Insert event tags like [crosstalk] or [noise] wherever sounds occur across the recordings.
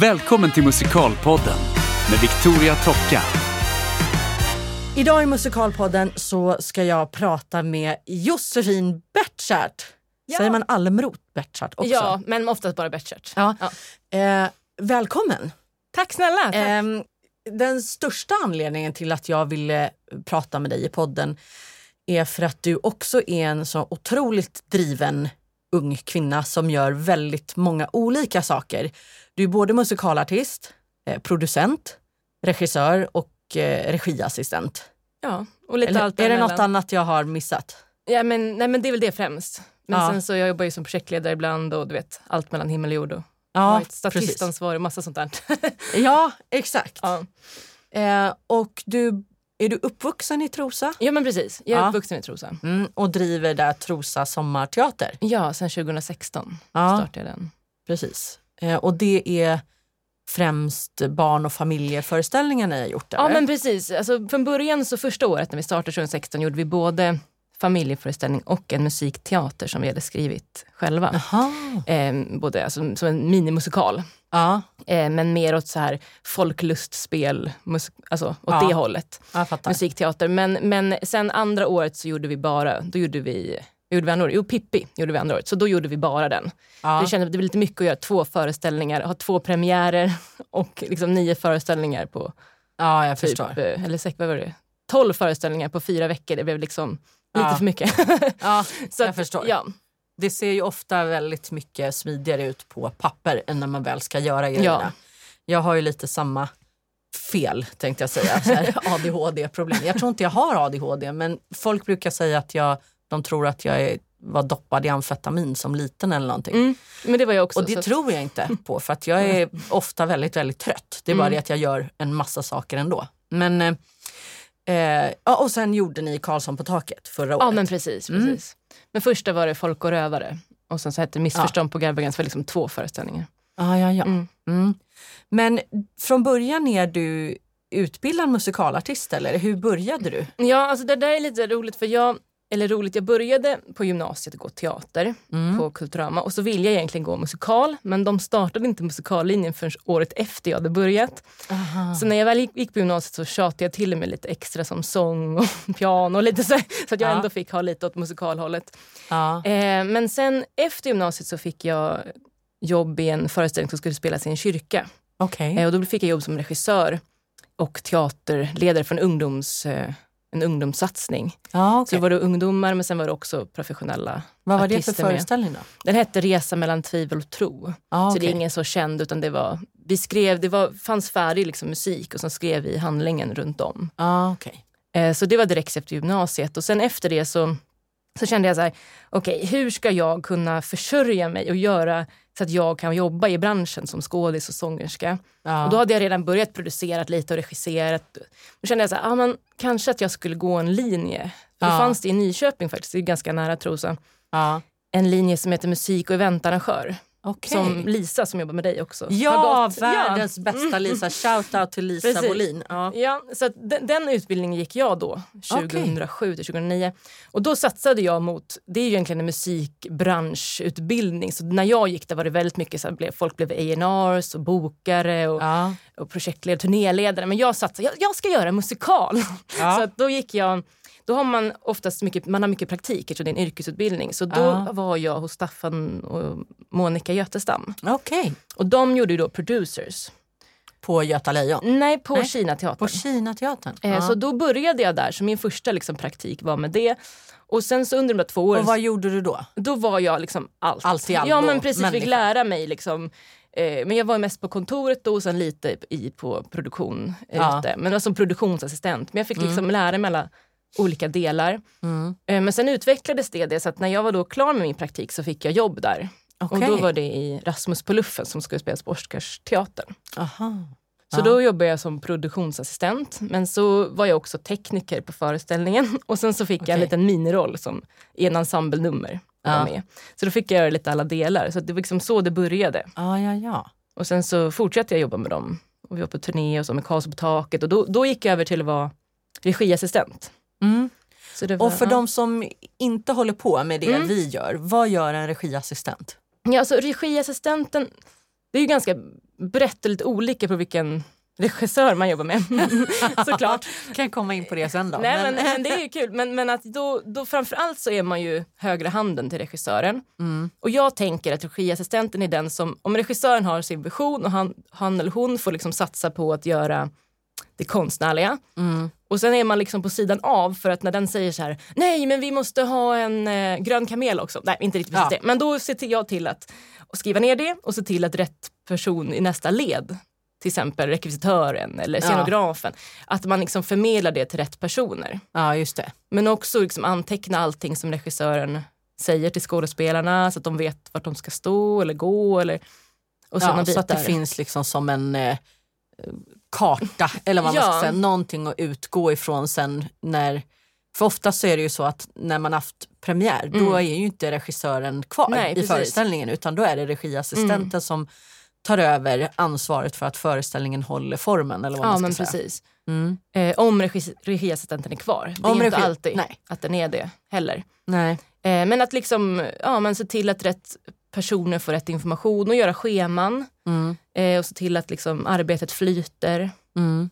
Välkommen till Musikalpodden med Victoria Tocka. Idag i Musikalpodden så ska jag prata med Josefin Bertschart. Ja. Säger man Almroth Bertschart också? Ja, men oftast bara Betchert. Ja. Ja. Eh, välkommen! Tack snälla. Tack. Ehm, den största anledningen till att jag ville prata med dig i podden är för att du också är en så otroligt driven ung kvinna som gör väldigt många olika saker. Du är både musikalartist, eh, producent, regissör och eh, regiassistent. ja, och lite Eller, allt är det något annat jag har missat? Ja, men, nej, men det är väl det främst. Men Ja. sen så jag jobbar ju som projektledare ibland och du vet allt mellan himmel och jord. Och Ja, statistansvar och massa sånt där. [laughs] Ja, exakt. ja. Eh, och du, är du uppvuxen i Trosa? ja men precis, jag är Ja. uppvuxen i Trosa. Mm, och driver där Trosa sommarteater? Ja, sen 2016 Ja. startade jag den. Precis. Eh, och det är främst barn och familjeföreställningar ni har gjort? Ja eller? men precis, alltså, från början så första året när vi startade 2016 gjorde vi både familjeföreställning och en musikteater som vi hade skrivit själva. Eh, både alltså, som en minimusikal. Ja, Eh, men mer åt så här folklustspel, alltså åt Ja. det hållet. Musikteater. Men, men sen andra året så gjorde vi bara, då gjorde vi, gjorde vi andra året? Jo, Pippi gjorde vi andra året. Så då gjorde vi bara den. Ja. Jag kände att det var lite mycket att göra två föreställningar, ha två premiärer [laughs] och liksom nio föreställningar på ja, jag typ, förstår. eh, eller vad var det? 12 föreställningar på fyra veckor. Det blev liksom lite Ja. för mycket. Ja, [laughs] så jag att, förstår. Ja, Det ser ju ofta väldigt mycket smidigare ut på papper än när man väl ska göra grejerna. Ja. Jag har ju lite samma fel tänkte jag säga, ADHD-problem. [laughs] Jag tror inte jag har ADHD men folk brukar säga att jag, de tror att jag är, var doppad i amfetamin som liten eller någonting. mm. men det var jag också. Och det tror jag inte på för att jag är [laughs] ofta väldigt, väldigt trött. Det är bara Mm. det att jag gör en massa saker ändå. Men, eh, eh, och sen gjorde ni Karlsson på taket förra året. Ja men precis. Mm. Men första var det Folk och rövare. Och sen så hette Missförstånd på Garbagens för liksom två föreställningar. Ja, ja, ja. Mm. Mm. Men från början är du utbildad musikalartist eller hur började du? Ja, alltså det där är lite roligt för jag, eller roligt, jag började på gymnasiet gå teater Mm. på Kulturama och så ville jag egentligen gå musikal men de startade inte musikallinjen förrän året efter jag hade börjat. Aha. Så när jag väl gick, på gymnasiet så tjatade jag till mig lite extra som sång och [laughs] piano och lite så, så att jag Ja. ändå fick ha lite åt musikalhållet. Ja. Eh, men sen efter gymnasiet så fick jag jobb i en föreställning som skulle spelas i en kyrka. Okej. Eh, och då fick jag jobb som regissör och teaterledare för en, ungdoms, eh, en ungdomssatsning. Ja, Så okej. det var det ungdomar men sen var det också professionella Vad var det för föreställning då? Den hette Resa mellan tvivel och tro. Ja, Så det är ingen så känd utan det var, vi skrev, det var, fanns färdig liksom musik och sen skrev vi handlingen runt om. Ja, okej. Eh, så det var direkt efter gymnasiet och sen efter det så, så kände jag så här, okej hur ska jag kunna försörja mig och göra så att jag kan jobba i branschen som skådis och sångerska. Ja. Och då hade jag redan börjat producera lite och regisserat. Då kände jag så här, ah, men, kanske att jag skulle gå en linje. Ja. Det fanns det i Nyköping faktiskt, det är ganska nära Trosa. ja. En linje som heter musik och eventarrangör. Okej. Som Lisa som jobbar med dig också. Ja, världens bästa Lisa. Shout out till Lisa Precis. Wåhlin. Ja. Ja, så den, den utbildningen gick jag då, 2007 till 2009. Och då satsade jag mot, det är ju egentligen en musikbranschutbildning, så när jag gick där var det väldigt mycket så här, folk blev A&Rs och bokare och, Ja. och projektledare, turnéledare. Men jag satsade, jag, jag ska göra musikal. Ja. [laughs] Så då gick jag, då har man oftast mycket, man har mycket praktik eftersom det är en yrkesutbildning. Så då Ja. var jag hos Staffan och Monica Götestam. Okej. Och de gjorde ju då producers. På Göta Lejon? Nej, på Nej, Kinateatern. På Kinateatern? Eh, Ja. Så då började jag där, så min första liksom, praktik var med det. Och sen så under de där två åren, Och vad gjorde du då? då var jag liksom allt. Allt i allo, Ja men precis, fick människa. lära mig liksom. Eh, men jag var mest på kontoret då och sen lite i, på produktion eh, Ja. Men det var som produktionsassistent. Men jag fick liksom lära mig alla olika delar. Mm. Eh, men sen utvecklades det, det så att när jag var då klar med min praktik så fick jag jobb där. Okej. Och då var det i Rasmus på luffen som skulle spelas på Oscarsteatern. Aha. Så Ja. då jobbade jag som produktionsassistent. Men så var jag också tekniker på föreställningen. [laughs] Och sen så fick jag Okej. en liten miniroll som i en ensemblenummer. Ja. Med. Så då fick jag göra lite alla delar. Så det var liksom så det började. Ja, ja, ja. Och sen så fortsatte jag jobba med dem. Och vi var på turné och så med Karlsson på taket. Och då, då gick jag över till att vara regiassistent. Mm. Så det var, Och för ja. de som inte håller på med det Mm. vi gör, vad gör en regiassistent? Ja, alltså regiassistenten, det är ju ganska brett och lite olika på vilken regissör man jobbar med. [laughs] Såklart. kan komma in på det sen då. Nej, men, men det är ju kul. Men, men att då, då framförallt så är man ju högra handen till regissören. Mm. Och jag tänker att regiassistenten är den som, om regissören har sin vision och han, han eller hon får liksom satsa på att göra det konstnärliga. Mm. Och sen är man liksom på sidan av för att när den säger så här, nej men vi måste ha en eh, grön kamel också. Nej, inte riktigt precis Ja. det. Men då ser till- jag till att skriva ner det och se till att rätt person i nästa led, till exempel rekvisitören eller Ja. scenografen, att man liksom förmedlar det till rätt personer. Ja, just det. Men också liksom anteckna allting som regissören säger till skådespelarna så att de vet vart de ska stå eller gå. Eller, och Ja, så att det finns liksom som en eh, karta, eller vad man Ja. ska säga, någonting att utgå ifrån sen när för ofta så är det ju så att när man haft premiär då är ju inte regissören kvar Mm. Nej, i precis. Mm. föreställningen utan då är det regiassistenten som tar över ansvaret för att föreställningen håller formen. Eller vad Ja man men ska säga. precis. Mm. Eh, om regi, regiassistenten är kvar. Det är Om inte regi- alltid nej. att den är det heller. Nej. Eh, men att liksom, ja, men se till att rätt personer får rätt information och göra scheman. Mm. Eh, och se till att liksom arbetet flyter. Mm.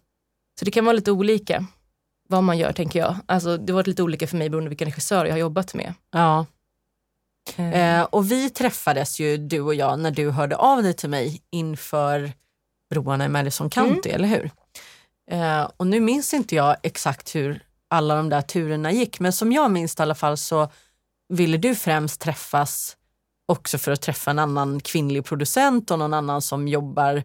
Så det kan vara lite olika vad man gör tänker jag. Alltså, det har varit lite olika för mig beroende på vilken regissör jag har jobbat med. Ja. Eh, Eh, och vi träffades ju du och jag när du hörde av dig till mig inför broarna i Madison County, Mm. eller hur? Eh, och nu minns inte jag exakt hur alla de där turerna gick men som jag minns i alla fall så ville du främst träffas också för att träffa en annan kvinnlig producent och någon annan som jobbar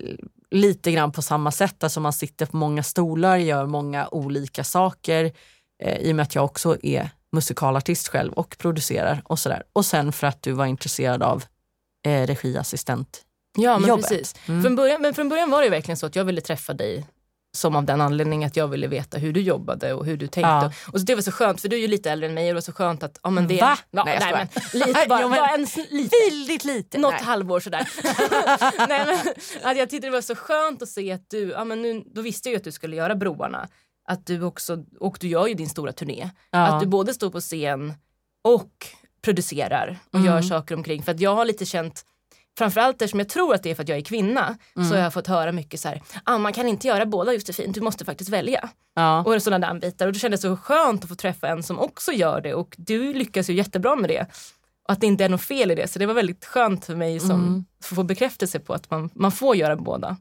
eh, lite grann på samma sätt. Alltså man sitter på många stolar, gör många olika saker eh, i och med att jag också är musikalartist själv och producerar och sådär. Och sen för att du var intresserad av eh, regiassistent. ja men jobbet. precis. Mm. Från början, men från början var det verkligen så att jag ville träffa dig som av den anledningen att jag ville veta hur du jobbade och hur du tänkte. Ja. Och så det var så skönt för du är ju lite äldre än mig och det var så skönt att ja, men det, Va? Ja, Nej, nej, men, lite [laughs] bara, Jo, men- bara en, lite. Väldigt lite. Något Nej. halvår sådär. [laughs] Nej, men, att jag tyckte det var så skönt att se att du, ja, men nu, då visste jag ju att du skulle göra broarna. Att du också, och du gör ju din stora turné. Ja. Att du både står på scen och producerar och Mm. gör saker omkring. För att jag har lite känt, framförallt eftersom jag tror att det är för att jag är kvinna, Mm. så har jag fått höra mycket så här, ah, man kan inte göra båda Josefin, du måste faktiskt välja. Ja. Och sådana där bitar. Och då kändes det så skönt att få träffa en som också gör det och du lyckas ju jättebra med det. Och att det inte är något fel i det. Så det var väldigt skönt för mig som Mm. att få bekräftelse på att man, man får göra båda.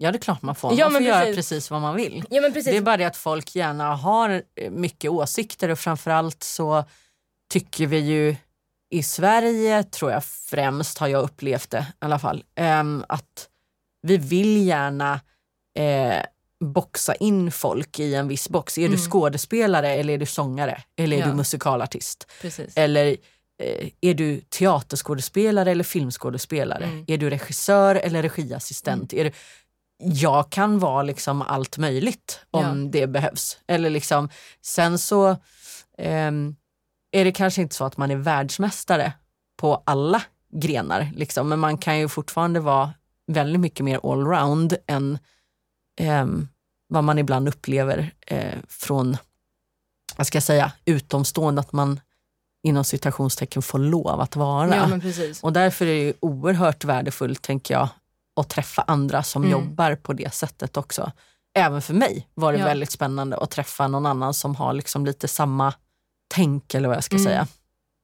ja, det är klart man får. Ja, man får men göra precis. precis vad man vill. Ja precis. Det är bara det att folk gärna har eh, mycket åsikter och framförallt så tycker vi ju i Sverige, tror jag främst har jag upplevt det i alla fall, ehm, att vi vill gärna eh, boxa in folk i en viss box. Är du Mm. skådespelare eller är du sångare? Eller är Ja. du musikalartist? precis. Eller eh, är du teaterskådespelare eller filmskådespelare? Mm. Är du regissör eller regiassistent? Är du, jag kan vara liksom allt möjligt om det behövs. Eller liksom, sen så ehm, är det kanske inte så att man är världsmästare på alla grenar. Liksom, men man kan ju fortfarande vara väldigt mycket mer allround än ehm, vad man ibland upplever eh, från, vad ska jag säga, utomstående. Att man inom citationstecken får lov att vara. Ja men precis. Och därför är det oerhört värdefullt, tänker jag, att träffa andra som Mm. jobbar på det sättet också. Även för mig var det Ja. väldigt spännande att träffa någon annan som har liksom lite samma tänk eller vad jag ska Mm. säga.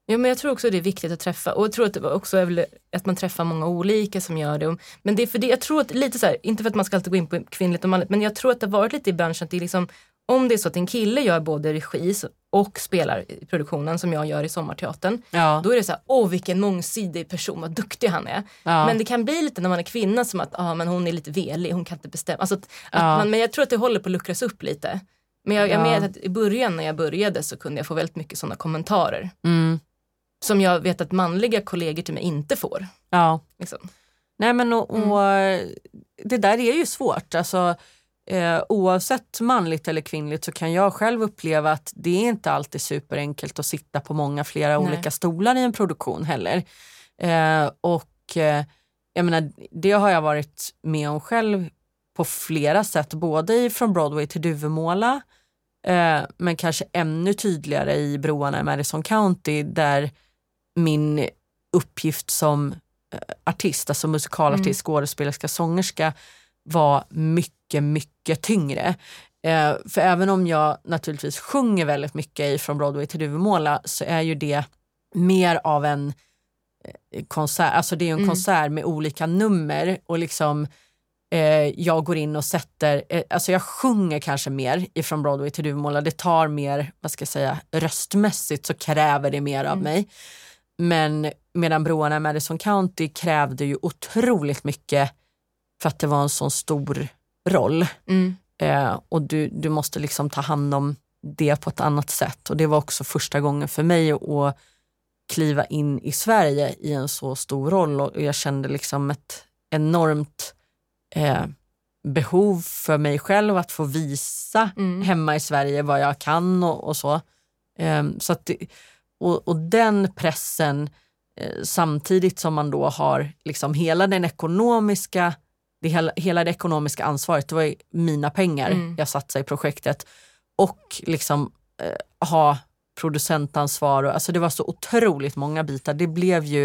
Ja, men jag tror också det är viktigt att träffa och jag tror att det också är att man träffar många olika som gör det. Men det är för det, jag tror att lite så här, inte för att man ska alltid gå in på kvinnligt och manligt, men jag tror att det har varit lite i branschen att det är liksom, om det är så att en kille gör både regi och spelar i produktionen som jag gör i Sommarteatern, Ja. då är det så här, åh vilken mångsidig person, vad duktig han är. ja. Men det kan bli lite när man är kvinna som att ah, men hon är lite velig, hon kan inte bestämma. Alltså att, att Ja. man, men jag tror att det håller på att luckras upp lite. Men jag, jag Ja. vet att i början när jag började så kunde jag få väldigt mycket sådana kommentarer. Mm. Som jag vet att manliga kollegor till mig inte får. ja. Liksom. Nej men och, och Mm. det där är ju svårt. Alltså, eh, oavsett manligt eller kvinnligt så kan jag själv uppleva att det är inte alltid superenkelt att sitta på många flera Nej. olika stolar i en produktion heller. Eh, och eh, jag menar, det har jag varit med om själv på flera sätt, både från Broadway till Duvemåla eh, men kanske ännu tydligare i broarna i Madison County där min uppgift som eh, artist, alltså musikalartist, Mm. skådespelerska, sångerska var mycket, mycket tyngre. Eh, för även om jag naturligtvis sjunger väldigt mycket i Från Broadway till Duvemåla så är ju det mer av en eh, konsert, alltså det är en Mm. konsert med olika nummer och liksom jag går in och sätter, eh, alltså jag sjunger kanske mer ifrån Broadway till Duvemåla. Det tar mer, vad ska jag säga, röstmässigt så kräver det mer av Mm. mig. Men medan Broarna i Madison County krävde ju otroligt mycket för att det var en sån stor roll. Mm. Eh, och du, du måste liksom ta hand om det på ett annat sätt. Och det var också första gången för mig att kliva in i Sverige i en så stor roll och jag kände liksom ett enormt eh, behov för mig själv att få visa Mm. hemma i Sverige vad jag kan och, och så. Ehm, så att det, och, och den pressen eh, samtidigt som man då har liksom hela den ekonomiska det hela, hela det ekonomiska ansvaret, det var mina pengar Mm. jag satsade i projektet och liksom eh, ha producentansvar. Och, alltså det var så otroligt många bitar. Det blev ju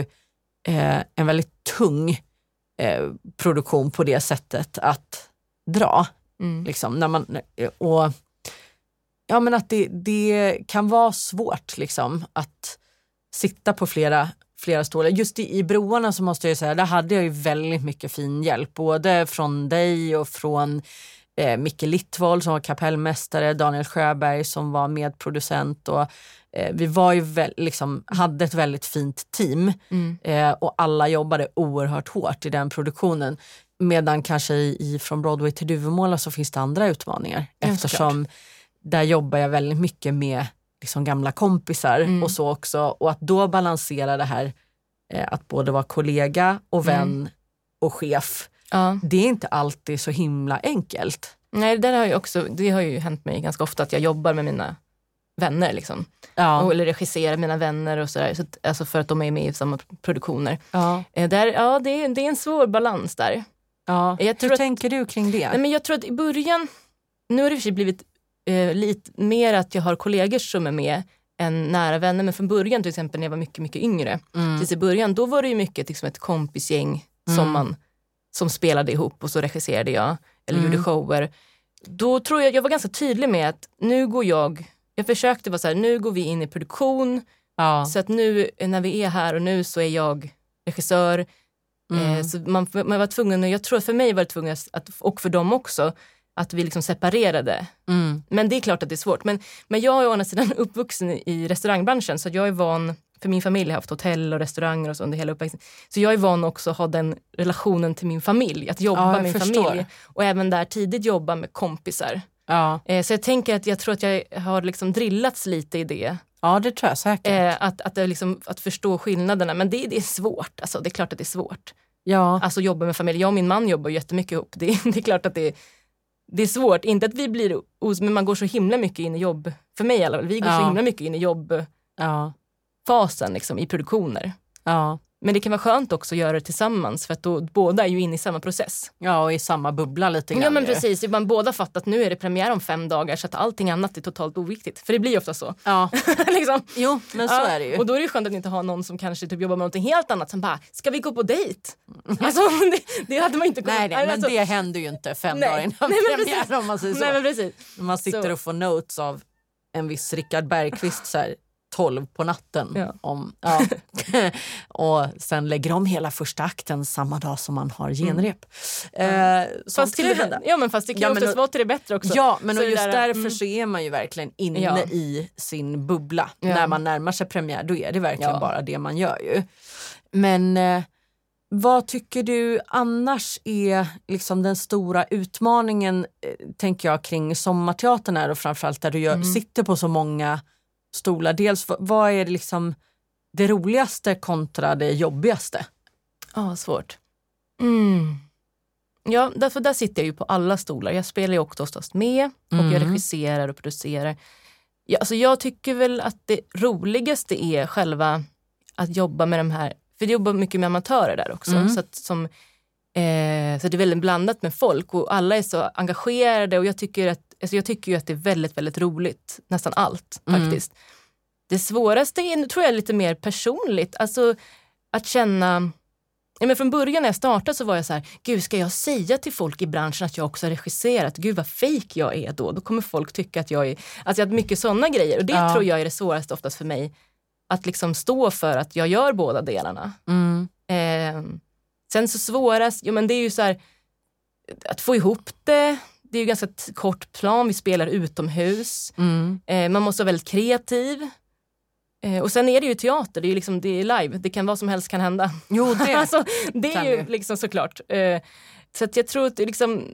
eh, en väldigt tung eh, produktion på det sättet att dra. Mm. Liksom, när man, och, ja, men att det, det kan vara svårt liksom, att sitta på flera, flera stolar. Just i, i broarna så måste jag säga, där hade jag ju väldigt mycket fin hjälp. Både från dig och från eh, Micke Littvold som var kapellmästare, Daniel Sjöberg som var medproducent. Och, eh, vi var ju väl, liksom, hade ett väldigt fint team Mm. eh, och alla jobbade oerhört hårt i den produktionen. Medan kanske i, i Från Broadway till Duvemåla så finns det andra utmaningar Ja, eftersom där jobbar jag väldigt mycket med liksom gamla kompisar Mm. och så också. Och att då balansera det här eh, att både vara kollega och vän Mm. och chef. Ja. Det är inte alltid så himla enkelt. Nej, det, där har ju också, det har ju hänt mig ganska ofta att jag jobbar med mina vänner. Liksom. Ja. Eller regisserar mina vänner och sådär. Så alltså för att de är med i samma produktioner. ja. Eh, där, ja, det, är- det är en svår balans där. ja. Jag Hur tror att- tänker du kring det? Nej, men jag tror att i början, nu har det för blivit eh, lite mer att jag har kollegor som är med än nära vänner. Men från början till exempel när jag var mycket, mycket yngre. mm. Tills i början, då var det ju mycket liksom ett kompisgäng Mm. som man som spelade ihop och så regisserade jag eller Mm. gjorde shower. Då tror jag, jag var ganska tydlig med att nu går jag, jag försökte vara så här, nu går vi in i produktion ja. så att nu eh, när vi är här och nu så är jag regissör. Mm. Eh, så man, man var tvungen, och jag tror att för mig var det tvungen att, och för dem också, att vi liksom separerade. Mm. Men det är klart att det är svårt. Men, men jag är å andra sidan [laughs] uppvuxen i restaurangbranschen så jag är van, för min familj har haft hotell och restauranger och så under hela uppväxten. Så jag är van också att ha den relationen till min familj, att jobba Ja, med min förstår. familj. Och även där tidigt jobba med kompisar. Ja. Eh, så jag tänker att jag tror att jag har liksom drillats lite i det. ja, det tror jag säkert. Eh, att, att, det liksom, att förstå skillnaderna. Men det, det är svårt. Alltså, det är klart att det är svårt. ja. Alltså jobba med familj. Jag och min man jobbar jättemycket ihop. Det, är- [laughs] det är klart att det, det är svårt. Inte att vi blir os, men man går så himla mycket in i jobb. För mig i alla fall. Vi går så Ja. himla mycket in i jobbfasen ja. liksom, i produktioner. ja. Men det kan vara skönt också att göra det tillsammans för att då, båda är ju inne i samma process. Ja, och i samma bubbla lite grann. Ja men ju. precis, man båda fattat att nu är det premiär om fem dagar så att allting annat är totalt oviktigt. För det blir ju ofta så. Ja, [laughs] liksom. jo, men så Ja, är det ju. Och då är det skönt att inte ha någon som kanske typ jobbar med något helt annat som bara, ska vi gå på dejt? Alltså, [laughs] det, det hade man inte kunnat... Nej, nej, men alltså, det händer ju inte fem Nej. dagar innan [laughs] Nej, premiär om man säger så. Nej men precis. Man sitter Så. och får notes av en viss Rickard Bergqvist så här, 12 på natten. Ja. Om, ja. [laughs] och sen lägger de hela första akten samma dag som man har genrep. Eh, sånt Fast till det, ja men fast det kan Ja, oftast vara till det bättre också. Ja, men Så och just där, därför mm. så är man ju verkligen inne Ja. i sin bubbla. När man närmar sig premiär, då är det verkligen bara det man gör ju. Men eh, vad tycker du annars är liksom den stora utmaningen, eh, tänker jag, kring sommarteatern är och framförallt där du gör, Mm. sitter på så många stolar. Dels, vad- är det liksom det roligaste kontra det jobbigaste? Ja, svårt. Mm. Ja, därför där sitter jag ju på alla stolar. Jag spelar ju också oftast med och jag Mm. regisserar och producerar. Ja, alltså jag tycker väl att det roligaste är själva att jobba med de här, för jag jobbar mycket med amatörer där också. Mm. Så, att, som, eh, så det är väldigt blandat med folk och alla är så engagerade och jag tycker, att, alltså jag tycker ju att det är väldigt, väldigt roligt. Nästan allt Mm. faktiskt. Det svåraste är, tror jag är lite mer personligt. Alltså att känna Ja, men från början när jag startade så var jag så här, gud ska jag säga till folk i branschen att jag också har regisserat? Gud vad fejk jag är då. Då kommer folk tycka att jag är... Alltså jag har mycket sådana grejer och det Ja. tror jag är det svåraste oftast för mig. Att liksom stå för att jag gör båda delarna. Mm. Eh, sen så svårast, ja men det är ju så här, att få ihop det. Det är ju ganska kort plan, vi spelar utomhus. Mm. Eh, man måste vara väldigt kreativ. Eh, och sen är det ju teater, det är, liksom, det är live, det kan vad som helst kan hända. Jo, det. [laughs] alltså, det är ju det. liksom såklart. Eh, så jag tror att det är liksom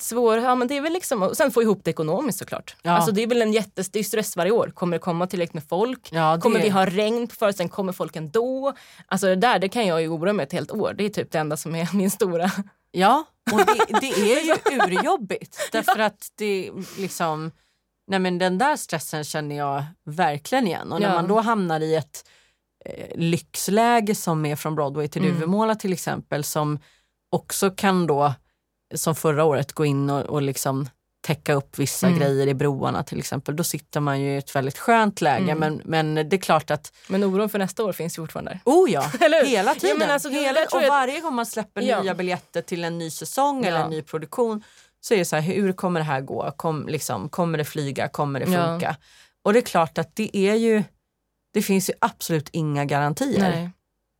svår, ja men det är väl liksom, och sen få ihop det ekonomiskt såklart. Ja. Alltså det är väl en jätte, det är stress varje år. Kommer det komma tillräckligt med folk? Ja, det- Kommer vi ha regn på föreställningen? Kommer folk ändå? Alltså det där, det kan jag ju oroa mig ett helt år. Det är typ det enda som är [laughs] min stora... Ja, och det, [laughs] det är ju urjobbigt. Därför att det liksom... Nej men den där stressen känner jag verkligen igen. Och när Ja. man då hamnar i ett eh, lyxläge som är från Broadway till Mm. Duvemåla till exempel som också kan då, som förra året, gå in och, och liksom täcka upp vissa Mm. grejer i broarna till exempel. Då sitter man ju i ett väldigt skönt läge. Mm. Men, men det är klart att Men oron för nästa år finns ju fortfarande. Oh ja, [laughs] Eller hela Ja, tiden. alltså, det hela, där tror och varje gång man släpper Ja. nya biljetter till en ny säsong eller Ja. en ny produktion så är det så här, hur kommer det här gå? Kom, liksom, kommer det flyga? Kommer det Ja. funka? Och det är klart att det är ju, det finns ju absolut inga garantier. Nej.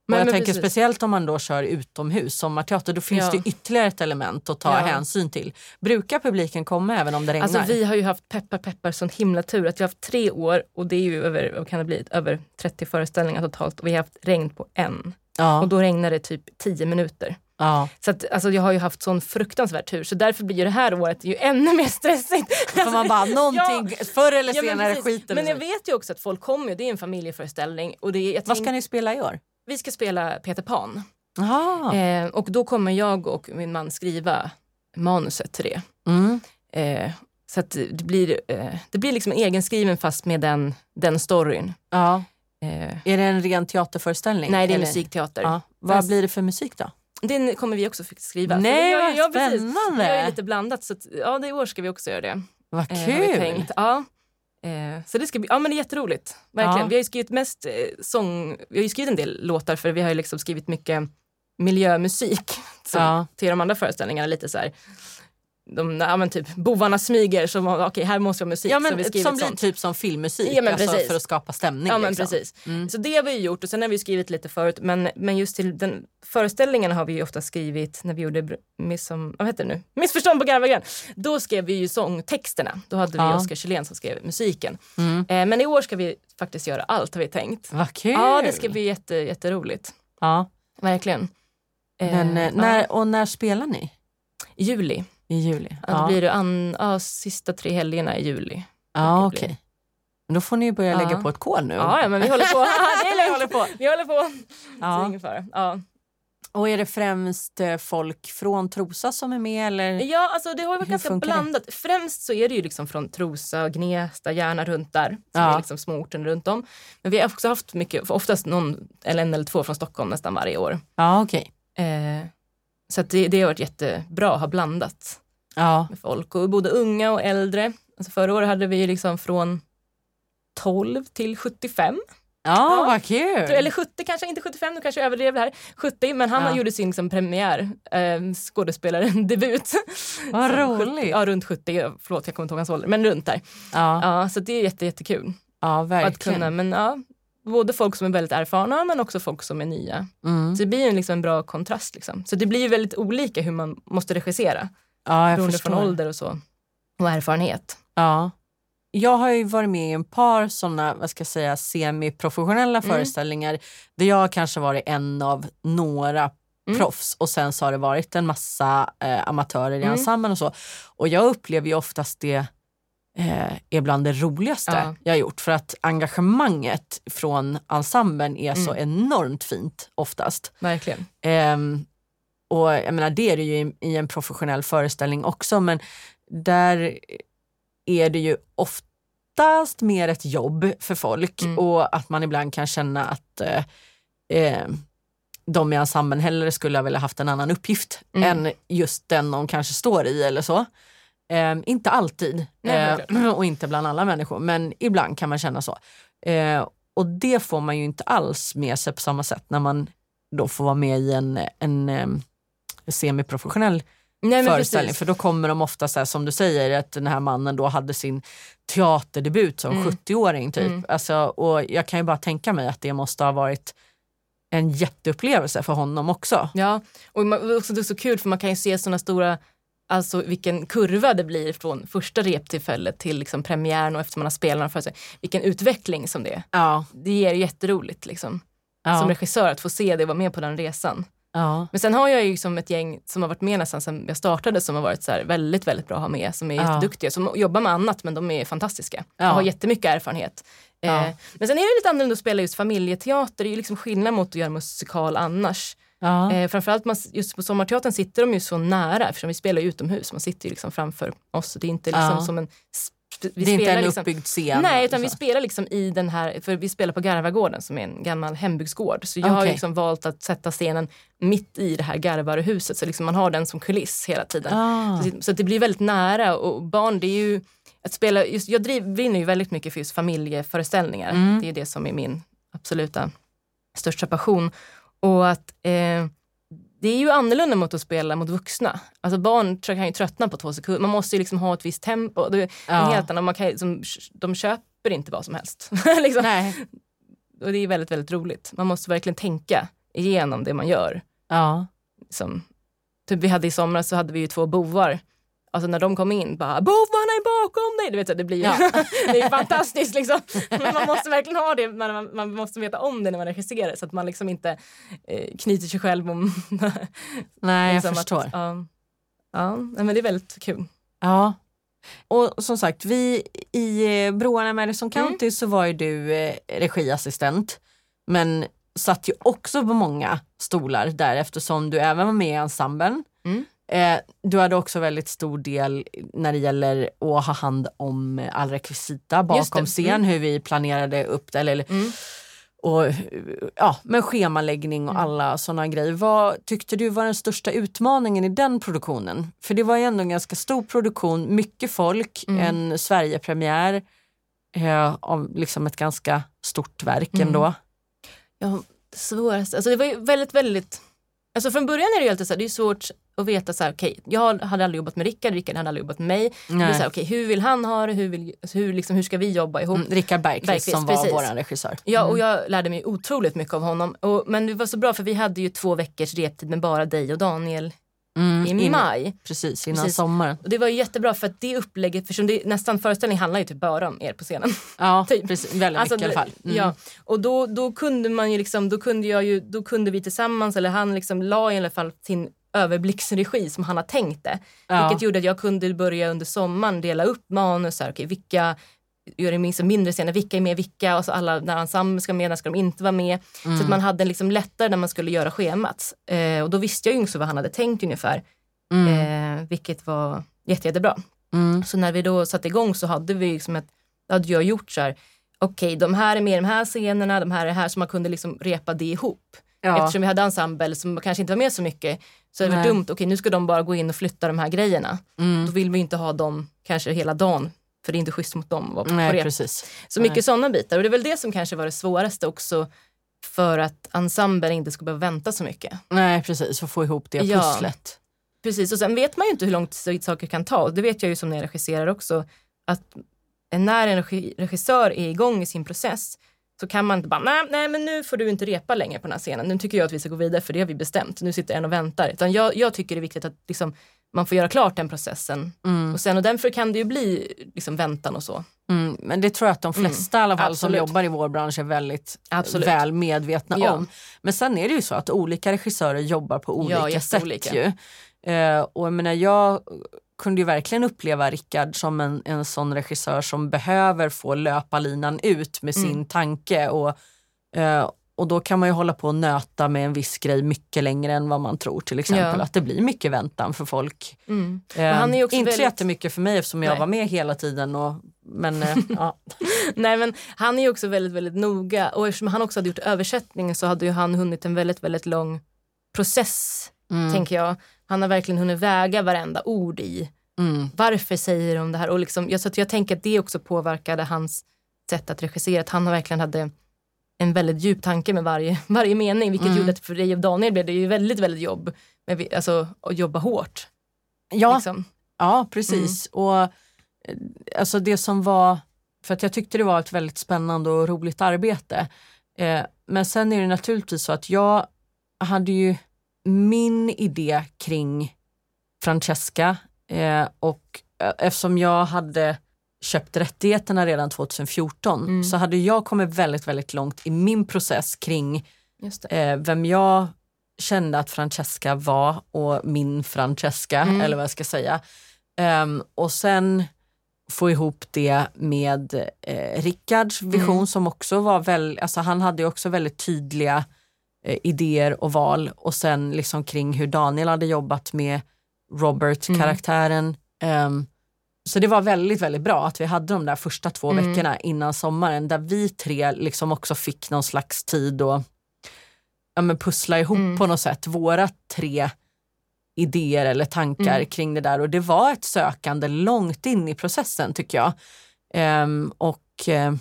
Och jag men tänker precis. speciellt om man då kör utomhus, sommarteater, då finns Ja. det ytterligare ett element att ta Ja. hänsyn till. Brukar publiken komma även om det regnar? Alltså vi har ju haft peppar peppar sån himla tur att vi har haft tre år och det är ju över, vad kan det bli, över 30 föreställningar totalt och vi har haft regn på en. ja, Och då regnar det typ 10 minuter. ja. Så att, alltså, jag har ju haft sån fruktansvärd tur så därför blir ju det här året ju ännu mer stressigt. För man bara, [laughs] någonting, förr eller Ja, men senare skiter Men jag vet ju också att folk kommer det är en familjeföreställning och det är, Vad ska ni spela i år? Vi ska spela Peter Pan. Eh, och då kommer jag och min man skriva manuset till det. Mm. Eh, så att det blir, eh, det blir liksom egenskriven fast med den, den storyn. Ja. Eh, Är det en ren teaterföreställning? nej, det är eller? musikteater. Ja. Vad Fast- blir det för musik då? Den kommer vi också skriva. Nej, För vad ja, precis. spännande. Jag är lite blandat så att, ja, det i år ska vi också göra det. Vad Eh, kul! Ja. Eh, så det ska bli, ja men det är jätteroligt. Verkligen. Ja. Vi har ju skrivit mest eh, sång, vi har ju skrivit en del låtar för vi har ju liksom skrivit mycket miljömusik [laughs] som, Ja. till de andra föreställningarna. Lite så här, de, ja, men typ bovarna smyger, som okej här måste jag ha musik. Ja, så vi men, skrivit som blir sånt. typ som filmmusik, Ja, men alltså för att skapa stämning. Ja men liksom. precis. Mm. Så det har vi gjort och sen har vi skrivit lite förut men, men just till den föreställningen har vi ju ofta skrivit när vi gjorde missom, vad heter det nu? Missförstånd på Garvagen. Då skrev vi ju sångtexterna. Då hade vi Ja. Oskar Kjellén som skrev musiken. Mm. Eh, men i år ska vi faktiskt göra allt har vi tänkt. Vad kul! Ja det ska bli jätte, jätteroligt. Ja. Verkligen. Eh, Men, eh, ja. när, och när spelar ni? I juli. I juli? Ja. Då blir det an, ja, sista tre helgerna i juli. ja okej. Men Då får ni börja Ja. lägga på ett kol nu. Ja, men vi håller på. [laughs] Vi håller på. Vi håller på. Ja. Ungefär. Ja. Och är det främst eh, folk från Trosa som är med? Eller? Ja, alltså det har varit Hur ganska funkar det? blandat. Främst så är det ju liksom från Trosa, Gnesta, Järna runt där. Som Ja. är liksom småorten runt om. Men vi har också haft mycket, oftast någon, eller en eller två från Stockholm nästan varje år. Ja, okej. Eh, så det, det har varit jättebra att ha blandat Ja. med folk. Och både unga och äldre. Alltså förra året hade vi liksom från 12 till 75. Ja, Ja. vad kul! Eller 70 kanske, inte 75, nu kanske jag överdrev det här. 70, men han Ja. gjorde sin liksom, premiär, eh, skådespelardebut. [laughs] Vad roligt. 70, ja, runt 70, förlåt jag kommer inte ihåg hans ålder, men runt där. Ja, Ja, så det är jätte, jättekul ja att verkligen. kunna, men ja, både folk som är väldigt erfarna men också folk som är nya. Mm. Så det blir en, liksom, en bra kontrast. Liksom. Så det blir väldigt olika hur man måste regissera, Ja, jag beroende från ålder och så. Och erfarenhet. Ja. Jag har ju varit med i en par sådana, vad ska jag säga, semiprofessionella Mm. föreställningar där jag kanske varit en av några Mm. proffs och sen så har det varit en massa eh, amatörer i Mm. ensemblen och så. Och jag upplever ju oftast det eh, är bland det roligaste Ja. jag har gjort för att engagemanget från ensemblen är så Mm. enormt fint oftast. Verkligen. Ehm, och jag menar det är det ju i, i en professionell föreställning också men där är det ju oftast mer ett jobb för folk Mm. och att man ibland kan känna att eh, eh, de i ensemblen hellre skulle ha velat haft en annan uppgift Mm. än just den de kanske står i eller så. Ehm, inte alltid Nej, eh, [clears throat] och inte bland alla människor men ibland kan man känna så. Eh, och det får man ju inte alls med sig på samma sätt när man då få vara med i en, en, em, semiprofessionell Nej, föreställning. precis. För då kommer de ofta så här, som du säger att den här mannen då hade sin teaterdebut som Mm. 70-åring. Typ. Mm. Alltså, och jag kan ju bara tänka mig att det måste ha varit en jätteupplevelse för honom också. Ja, och man, det är också det är så kul för man kan ju se sådana stora, alltså vilken kurva det blir från första reptillfället till liksom premiären och efter man har spelat för sig. Vilken utveckling som det är. Ja. Det ger jätteroligt liksom. Ja. Som regissör att få se det och vara med på den resan. Ja. Men sen har jag ju liksom ett gäng som har varit med nästan sedan jag startade som har varit så väldigt, väldigt bra att ha med. Som är Ja. jätteduktiga, som jobbar med annat men de är fantastiska. Ja. Och har jättemycket erfarenhet. Ja. Eh, men sen är det lite annorlunda att spela just familjeteater. Det är ju liksom skillnad mot att göra musikal annars. Ja. Eh, framförallt man, just på Sommarteatern sitter de ju så nära eftersom vi spelar utomhus. Man sitter ju liksom framför oss. Det är inte liksom som en... Vi det är inte en liksom, uppbyggd scen. Nej, utan vi så. spelar liksom i den här, för vi spelar på Garvagården som är en gammal hembygdsgård. Så jag har ju Okej. liksom valt att sätta scenen mitt i det här Garvaruhuset så liksom man har den som kuliss hela tiden. Ah. Så, så det blir väldigt nära och barn det är ju att spela, just, jag driv, brinner ju väldigt mycket för just familjeföreställningar. Mm. Det är det som är min absoluta största passion. Och att eh, det är ju annorlunda mot att spela mot vuxna. Alltså barn kan ju tröttna på två sekunder. Man måste ju liksom ha ett visst tempo. Det är Ja. helt annan, man kan, liksom, de köper inte vad som helst. [laughs] liksom. Nej. Och det är väldigt, väldigt roligt. Man måste verkligen tänka igenom det man gör. Ja. Som, typ vi hade i somras så hade vi ju två bovar. Alltså när de kom in, bara bovarna är bakom dig! Du vet, så det blir ju Ja. [laughs] det är fantastiskt liksom. Men man måste verkligen ha det, man, man, måste veta om det när man regisserar så att man liksom inte eh, knyter sig själv om... [laughs] Nej, jag liksom förstår. Att, ja, ja, men det är väldigt kul. Ja. Och som sagt, vi i eh, Broarna Madison Mm. County så var ju du eh, regiassistent. Men satt ju också på många stolar där eftersom du även var med i ensemblen. Mm. Eh, du hade också väldigt stor del när det gäller att ha hand om all rekvisita bakom scen, Mm. hur vi planerade upp det. Eller, Mm. och, ja, med schemaläggning och Mm. alla sådana grejer. Vad tyckte du var den största utmaningen i den produktionen? För det var ju ändå en ganska stor produktion, mycket folk, Mm. en Sverigepremiär eh, av liksom ett ganska stort verk Mm. ändå. Ja, det svåraste, alltså det var ju väldigt, väldigt... Alltså från början är det ju alltid så här, det är svårt att veta så här, okej, jag hade aldrig jobbat med Rickard, Rickard hade aldrig jobbat med mig. Det är Nej. så här, okej, hur vill han ha det, hur, vill, alltså hur, liksom, hur ska vi jobba ihop? Mm, Rickard Bergqvist, Bergqvist, som var precis. vår regissör. Ja, och jag lärde mig otroligt mycket av honom. Och, men det var så bra för vi hade ju två veckors reptid med bara dig och Daniel Mm, i maj. Precis, innan Precis. sommaren. Och det var jättebra för att det upplägget, för som det, nästan föreställning handlar ju typ bara om er på scenen. Ja, [laughs] Typ. precis, väldigt Alltså, mycket i alla fall. Mm. Ja, och då, då kunde man ju liksom, då kunde jag ju, då kunde vi tillsammans, eller han liksom la i alla fall sin överblicksregi som han har tänkt det. Ja. Vilket gjorde att jag kunde börja under sommaren dela upp manus, här, okej, vilka gör det minst mindre scener, vilka är med vilka och så alla när ensemble ska med, när ska de inte vara med. Mm. Så att man hade liksom lättare när man skulle göra schemat. Eh, och då visste jag ju också vad han hade tänkt ungefär. Mm. Eh, vilket var jätte, jättebra. Mm. Så när vi då satte igång så hade vi liksom ett, hade jag gjort så här, okej de här är med i de här scenerna, de här är här, så man kunde liksom repa det ihop. Ja. Eftersom vi hade ensemble som kanske inte var med så mycket så är det dumt, okej nu ska de bara gå in och flytta de här grejerna. Mm. Då vill vi inte ha dem kanske hela dagen för det är inte schysst mot dem att vara på Nej, rep. precis. Så mycket Nej. sådana bitar och det är väl det som kanske var det svåraste också för att ensemblen inte ska behöva vänta så mycket. Nej, precis. För att få ihop det Ja. pusslet. Precis, och sen vet man ju inte hur lång tid saker kan ta. Det vet jag ju som när jag regisserar också. Att när en regi- regissör är igång i sin process så kan man inte bara, nej, nej men nu får du inte repa längre på den här scenen. Nu tycker jag att vi ska gå vidare för det har vi bestämt. Nu sitter en och väntar. Utan jag, jag tycker det är viktigt att liksom, man får göra klart den processen. Mm. Och sen och därför kan det ju bli liksom, väntan och så. Mm, men det tror jag att de flesta i alla fall som jobbar i vår bransch är väldigt Absolut. väl medvetna Ja. om. Men sen är det ju så att olika regissörer jobbar på olika jätteolika. sätt. Ju. Eh, och jag, menar, jag kunde ju verkligen uppleva Rickard som en, en sån regissör som behöver få löpa linan ut med sin Mm. tanke. Och, eh, och då kan man ju hålla på och nöta med en viss grej mycket längre än vad man tror. Till exempel Ja. att det blir mycket väntan för folk. Mm. Eh, inte så väldigt- jättemycket för mig eftersom jag Nej. var med hela tiden. Och, men eh, [laughs] ja. Nej men han är ju också väldigt, väldigt noga och eftersom han också hade gjort översättningen så hade ju han hunnit en väldigt, väldigt lång process, Mm. tänker jag. Han har verkligen hunnit väga varenda ord i Mm. varför säger de det här? Och liksom, jag, så jag tänker att det också påverkade hans sätt att regissera, att han verkligen hade en väldigt djup tanke med varje, [laughs] varje mening. Vilket Mm. gjorde att för dig och Daniel blev det ju väldigt, väldigt jobb. Med, vi- alltså att jobba hårt. Ja, Liksom. Ja, precis. Och eh, alltså det som var, för att jag tyckte det var ett väldigt spännande och roligt arbete. Eh, men sen är det naturligtvis så att jag hade ju min idé kring Francesca eh, och eh, eftersom jag hade köpt rättigheterna redan 2014 Mm. så hade jag kommit väldigt, väldigt långt i min process kring eh, vem jag kände att Francesca var och min Francesca, Mm. eller vad jag ska säga. Ehm, och sen få ihop det med eh, Rickards vision Mm. som också var väldigt, alltså han hade ju också väldigt tydliga eh, idéer och val och sen liksom kring hur Daniel hade jobbat med Robert, Mm. Så det var väldigt, väldigt bra att vi hade de där första två Mm. veckorna innan sommaren där vi tre liksom också fick någon slags tid att ja, men pussla ihop Mm. på något sätt våra tre idéer eller tankar Mm. kring det där och det var ett sökande långt in i processen tycker jag. Ehm, och eh,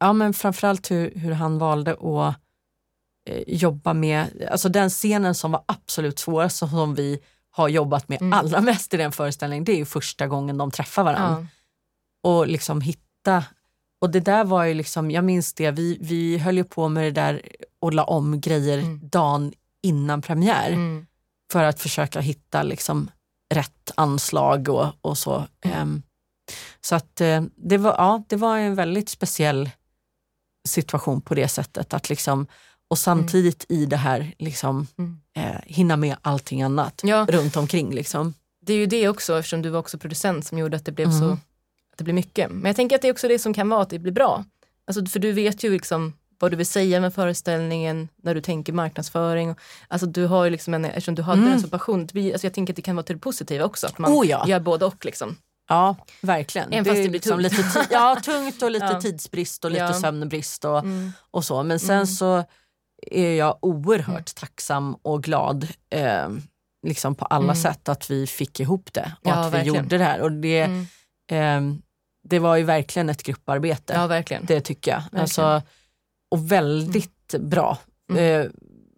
ja, men framförallt hur, hur han valde att eh, jobba med, alltså den scenen som var absolut svårast som vi har jobbat med Mm. allra mest i den föreställningen, det är ju första gången de träffar varandra Ja. och liksom hitta och det där var ju liksom, jag minns det, vi, vi höll ju på med det där och la om grejer Mm. dagen innan premiär Mm. för att försöka hitta liksom rätt anslag och, och så. Ehm, så att eh, det var, ja, det var en väldigt speciell situation på det sättet att liksom och samtidigt i det här liksom Mm. eh, hinna med allting annat Ja, runt omkring liksom. det är ju det också eftersom du var också producent som gjorde att det blev Mm. så att det blev mycket. Men jag tänker att det är också det som kan vara att det blir bra. Alltså, för du vet ju liksom vad du vill säga med föreställningen när du tänker marknadsföring. Alltså du har ju liksom en, eftersom du hade Mm. en sån passion, det blir, alltså jag tänker att det kan vara till det positiva också. Att man Oh ja. gör både och liksom. Ja, verkligen. Även fast är det blir liksom tungt. lite ja, tungt och lite [laughs] Ja. tidsbrist och lite Ja. sömnbrist och, Mm. och så. Men sen Mm. så är jag oerhört tacksam och glad eh, liksom på alla Mm. sätt att vi fick ihop det och Ja, att vi verkligen. gjorde det här. Och det, Mm. eh, det var ju verkligen ett grupparbete, Ja, verkligen. det tycker jag. Verkligen. Alltså, och väldigt bra Mm. eh,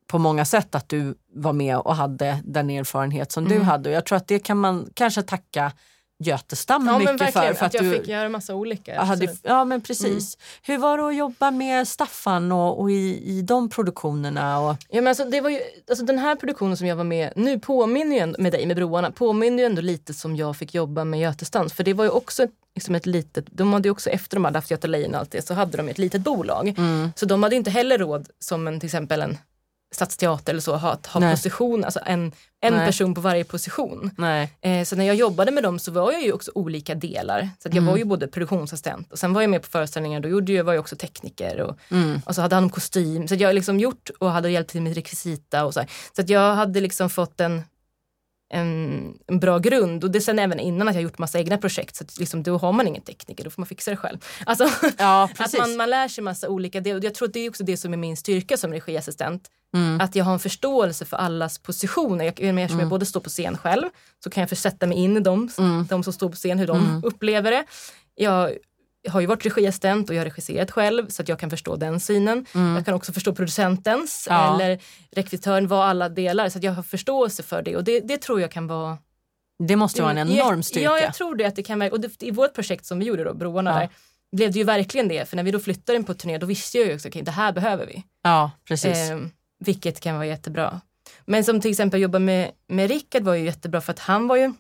på många sätt att du var med och hade den erfarenhet som du Mm. hade. Och jag tror att det kan man kanske tacka Götestam Ja, mycket för. för att, jag du, fick göra massa olika. hade, ja men precis. Hur var det att jobba med Staffan och, och i, i de produktionerna? Och, Ja, men alltså, det var ju, alltså, den här produktionen som jag var med nu påminner ju ändå, med dig med Broarna påminner ju ändå lite som jag fick jobba med Götestans. För det var ju också liksom ett litet, de hade ju också efter de hade haft Göta Lejon och allt det så hade de ett litet bolag. mm, Så de hade inte heller råd som en, till exempel en stadsteater eller så ha, ha Nej. position, alltså en, en Nej. person på varje position. Eh, så när jag jobbade med dem så var jag ju också olika delar. Så jag Mm. var ju både produktionsassistent och sen var jag med på föreställningar, då gjorde jag, var jag också tekniker och Mm, och så hade han kostym. Så jag har liksom gjort och hade hjälpt till med rekvisita och så. här. Så att jag hade liksom fått en, en, en bra grund. Och det sen även innan att jag gjort massa egna projekt. Så att liksom, då har man ingen tekniker, då får man fixa det själv. [laughs] Alltså, ja, att man, man lär sig massa olika delar. Och jag tror att det är också det som är min styrka som regiassistent. Mm, Att jag har en förståelse för allas positioner. Jag, eftersom jag Mm. både står på scen själv så kan jag försätta mig in i dem, mm, de som står på scen, hur de Mm. upplever det. Jag har ju varit regiassistent och jag har regisserat själv så att jag kan förstå den synen. mm. Jag kan också förstå producentens Ja. eller rekvitören, vad alla delar. Så att jag har förståelse för det och det, det tror jag kan vara Det måste vara en enorm styrka. Ja, jag tror det. Att det kan, och det, I vårt projekt som vi gjorde då, Broarna Ja. där, blev det ju verkligen det. För när vi då flyttade den på turné då visste jag ju också, okej det här behöver vi. Ja, precis. Eh, vilket kan vara jättebra. Men som till exempel jobba med, med Rickard var ju jättebra för att han var ju,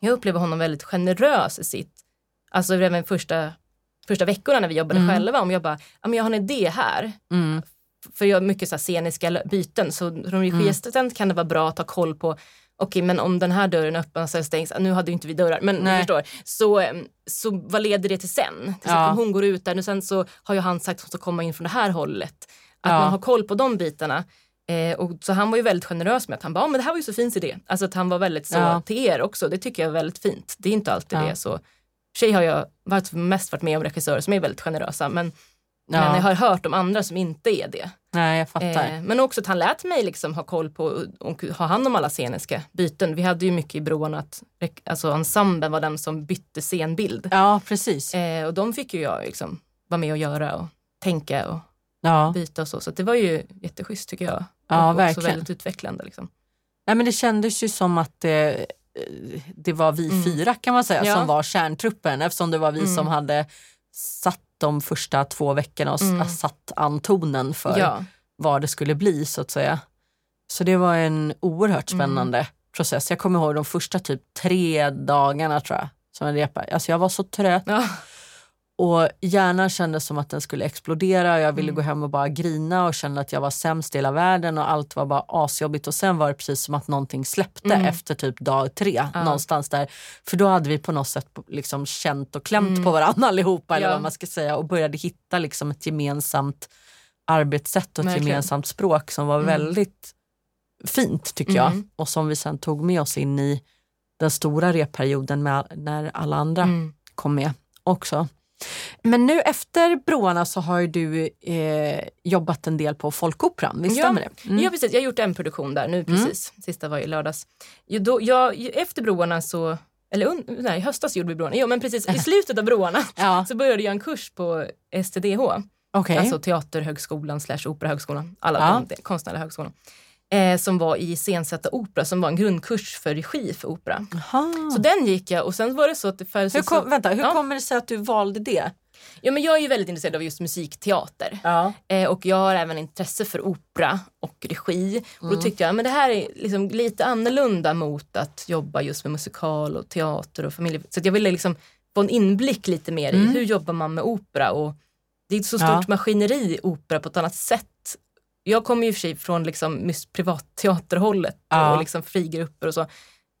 jag upplever honom väldigt generös i sitt, alltså även första, första veckorna när vi jobbade Mm. själva, om jag bara, ja men jag har en idé här, Mm, för jag har mycket så här sceniska byten så som Mm. regiassistent kan det vara bra att ha koll på okej men om den här dörren öppnas eller stängs, nu hade ju inte vi dörrar men Nej. förstår, så, em, så vad leder det till sen? Till Ja. om hon går ut där, och sen så har ju han sagt att hon ska komma in från det här hållet. Att Ja. man har koll på de bitarna. Eh, och så han var ju väldigt generös med att han bara, "Ja, men det här var ju så fint idé. Alltså att han var väldigt så Ja. till er också, det tycker jag är väldigt fint. Det är inte alltid Ja. det så. Tjej har jag varit, mest varit med om regissörer som är väldigt generösa men, ja. men jag har hört om andra som inte är det. Nej, jag fattar. Eh, men också att han lät mig liksom ha koll på och ha hand om alla sceniska byten. Vi hade ju mycket i broarna att alltså ensemblen var den som bytte scenbild. Ja, precis. Eh, och de fick ju jag liksom vara med och göra och tänka och Ja, byta och så. Så det var ju jätteschysst tycker jag. Ja, och också verkligen. väldigt utvecklande. Liksom. Nej, men det kändes ju som att det, det var vi Mm. fyra kan man säga Ja. som var kärntruppen eftersom det var vi Mm. som hade satt de första två veckorna och Mm. satt antonen för Ja. vad det skulle bli så att säga. Så det var en oerhört Mm. spännande process. Jag kommer ihåg de första typ tre dagarna tror jag som jag repade. Alltså jag var så trött Ja. Och hjärnan kändes som att den skulle explodera. Jag ville Mm. gå hem och bara grina och kände att jag var sämst i hela världen och allt var bara asjobbigt. Och sen var det precis som att någonting släppte Mm. efter typ dag tre. Ja. Någonstans där. För då hade vi på något sätt liksom känt och klämt Mm. på varandra [laughs] allihopa eller Ja. vad man ska säga och började hitta liksom ett gemensamt arbetssätt och ett Verkligen. gemensamt språk som var Mm. väldigt fint tycker jag. Mm. Och som vi sen tog med oss in i den stora repperioden med, när alla andra Mm. kom med också. Men nu efter Broarna så har du eh, jobbat en del på Folkoperan, visst Ja. stämmer det? Mm. Ja precis, jag har gjort en produktion där nu precis. Sista var i lördags. Jo, då, jag, efter broarna så, eller nej, i höstas gjorde vi broarna. Jo men precis i [laughs] slutet av broarna Ja, så började jag en kurs på STDH. okej. Alltså Teaterhögskolan slash Operahögskolan. Alla Ja. de konstnärliga högskolorna. Eh, som var i iscensätta opera, som var en grundkurs för regi för opera. Jaha. Så den gick jag och sen var det så att det föll sig hur kom, så... vänta, hur Ja. kommer det sig att du valde det? Ja, men jag är ju väldigt intresserad av just musikteater. Ja. Eh, och jag har även intresse för opera och regi. Och Mm. då tyckte jag men det här är liksom lite annorlunda mot att jobba just med musikal och teater och familje. Så att jag ville liksom få en inblick lite mer Mm. i hur jobbar man med opera. Och det är ett så stort Ja. maskineri i opera på ett annat sätt. Jag kommer ju för sig från liksom privatteaterhållet Ja. och liksom frigrupper och så.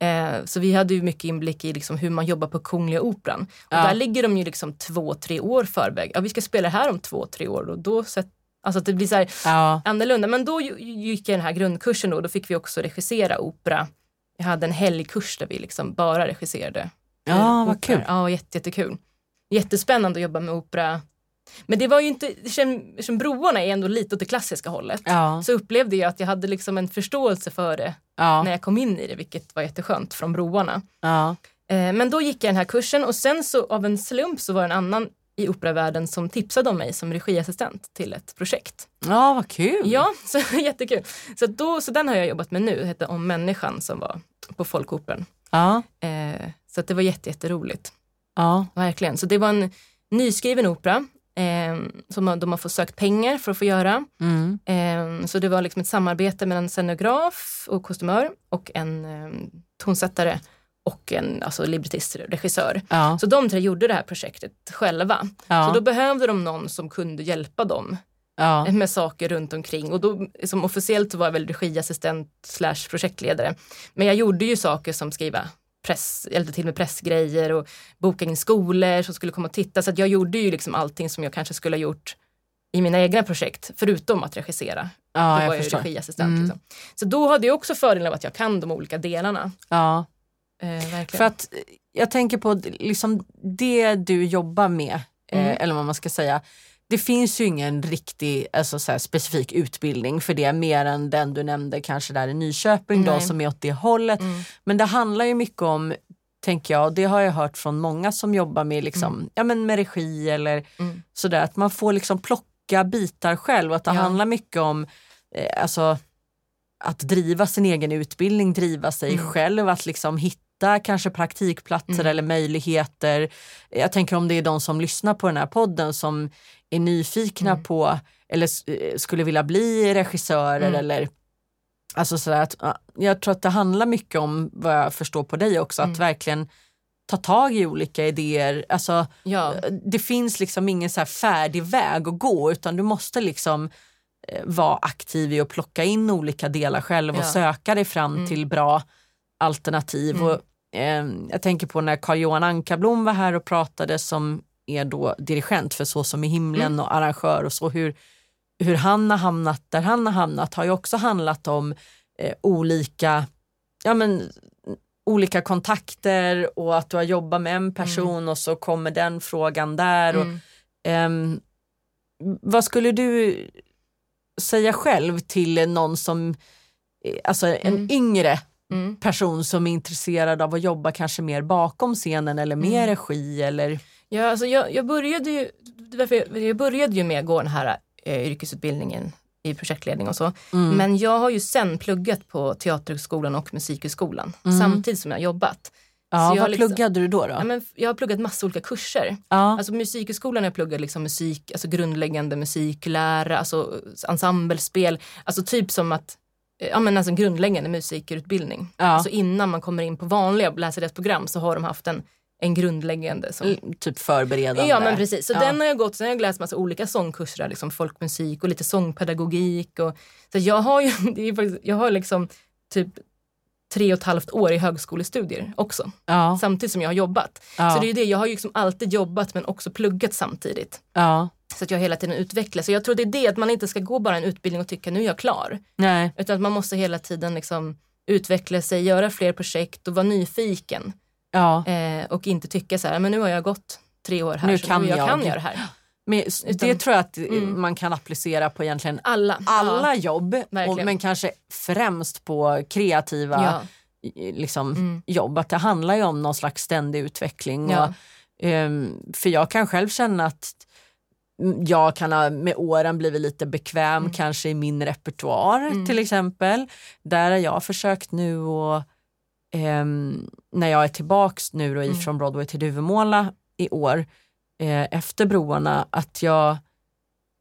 Eh, så vi hade ju mycket inblick i liksom hur man jobbar på Kungliga Operan. Och Ja. där ligger de ju liksom två, tre år förväg. Ja, vi ska spela här om två, tre år. Och då sätt, alltså att det blir så här Ja. annorlunda. Men då gick jag den här grundkursen då. Då fick vi också regissera opera. Jag hade en helgkurs där vi liksom bara regisserade. ja, vad opera. kul. Ja, jätte, jättekul. Jättespännande att jobba med opera. Men det var ju inte, eftersom eftersom broarna är ändå lite åt det klassiska hållet. Ja. Så upplevde jag att jag hade liksom en förståelse för det Ja. när jag kom in i det, vilket var jätteskönt från broarna. Ja. Eh, Men då gick jag den här kursen och sen så av en slump så var det en annan i operavärlden som tipsade om mig som regiassistent till ett projekt. ja, vad kul. Ja, [laughs] så jättekul. Så, då, så den har jag jobbat med nu, det heter Om människan som var på Folkoperan. Ja. Eh, så det var jätte, jätteroligt, Ja. verkligen. Så det var en nyskriven opera som de har fått sökt pengar för att få göra. Mm. Eh, så det var liksom ett samarbete mellan en scenograf och kostymör och en eh, tonsättare och en alltså, librettist, regissör. Ja. Så de tre gjorde det här projektet själva. Ja. Så då behövde de någon som kunde hjälpa dem Ja. med saker runt omkring. Och då, som officiellt var jag väl regiassistent slash projektledare. Men jag gjorde ju saker som skriva press, hjälpte till med pressgrejer och boka in skolor som skulle komma och titta. Så jag gjorde ju liksom allting som jag kanske skulle ha gjort i mina egna projekt, förutom att regissera. ja, då var jag jag ju förstår. regiassistent. Mm. Liksom. Så då hade jag också fördelen av att jag kan de olika delarna. Ja. Eh. För att eh, jag tänker på liksom det du jobbar med, Mm. eh, eller vad man ska säga. Det finns ju ingen riktig alltså så här, specifik utbildning för det mer än den du nämnde kanske där i Nyköping då, som är åt det hållet. Mm. Men det handlar ju mycket om, tänker jag, och det har jag hört från många som jobbar med, liksom, ja, men med regi eller Mm. sådär, att man får liksom plocka bitar själv och att det Ja. handlar mycket om eh, alltså, att driva sin egen utbildning, driva sig Mm. själv, att liksom hitta kanske praktikplatser Mm. eller möjligheter. Jag tänker om det är de som lyssnar på den här podden som är nyfikna Mm. på eller eh, skulle vilja bli regissörer Mm. eller Alltså sådär att, ja, jag tror att det handlar mycket om, vad jag förstår på dig också, att Mm. verkligen ta tag i olika idéer. Alltså, Ja. det finns liksom ingen så färdig väg att gå utan du måste liksom eh, vara aktiv i att plocka in olika delar själv och Ja. söka dig fram Mm. till bra alternativ. Mm. Och, eh, jag tänker på när Carl-Johan Ankarblom var här och pratade som är då dirigent för Så som i himlen Mm. och arrangör och så hur, hur han har hamnat där han har hamnat har ju också handlat om eh, olika ja, men, olika kontakter och att du har jobbat med en person och så kommer den frågan där. Och, Mm. ehm, vad skulle du säga själv till någon som, eh, alltså en Mm. yngre Mm. person som är intresserad av att jobba kanske mer bakom scenen eller mer Mm. regi eller Ja, alltså jag, jag, började ju, jag, började ju med att gå den här eh, yrkesutbildningen i projektledning och så. Men jag har ju sen pluggat på Teaterhögskolan och Musikhögskolan samtidigt som jag har jobbat. Ja, Så vad liksom- pluggade du då? då? Ja, men jag har pluggat massa olika kurser. Ja. Alltså musikhögskolan har jag pluggat liksom musik, alltså grundläggande musiklära, alltså ensemblespel. Alltså typ som att, eh, ja men alltså grundläggande musikerutbildning. Ja. Alltså innan man kommer in på vanliga läsarrättsprogram så har de haft en, en grundläggande som L- Typ förberedande. Ja men precis, så Ja. den har jag gått, sen har jag läst massa olika sångkurser, liksom folkmusik och lite sångpedagogik. Och, så jag har ju, [laughs] det är faktiskt, jag har liksom typ tre och ett halvt år i högskolestudier också, Ja. samtidigt som jag har jobbat. Ja. Så det är ju det, jag har ju liksom alltid jobbat men också pluggat samtidigt. ja. Så att jag hela tiden utvecklas. Så jag tror det är det, att man inte ska gå bara en utbildning och tycka nu är jag klar. Nej. Utan att man måste hela tiden liksom utveckla sig, göra fler projekt och vara nyfiken. Ja. Eh, och inte tycka så här, men nu har jag gått tre år här Nu så kan nu jag, jag. kan göra det här. [gasps] Men s- det Utan- tror jag att Mm. man kan applicera på egentligen Alla. alla Ja. jobb. Och, men kanske främst på kreativa Ja. liksom, Mm. jobb. Att det handlar ju om någon slags ständig utveckling. Och, ehm, för jag kan själv känna att jag kan ha med åren blivit lite bekväm Mm. kanske i min repertoar Mm. till exempel. Där har jag försökt nu och ehm, när jag är tillbaks nu då Mm. ifrån Broadway till Duvemåla i år eh, efter broarna att jag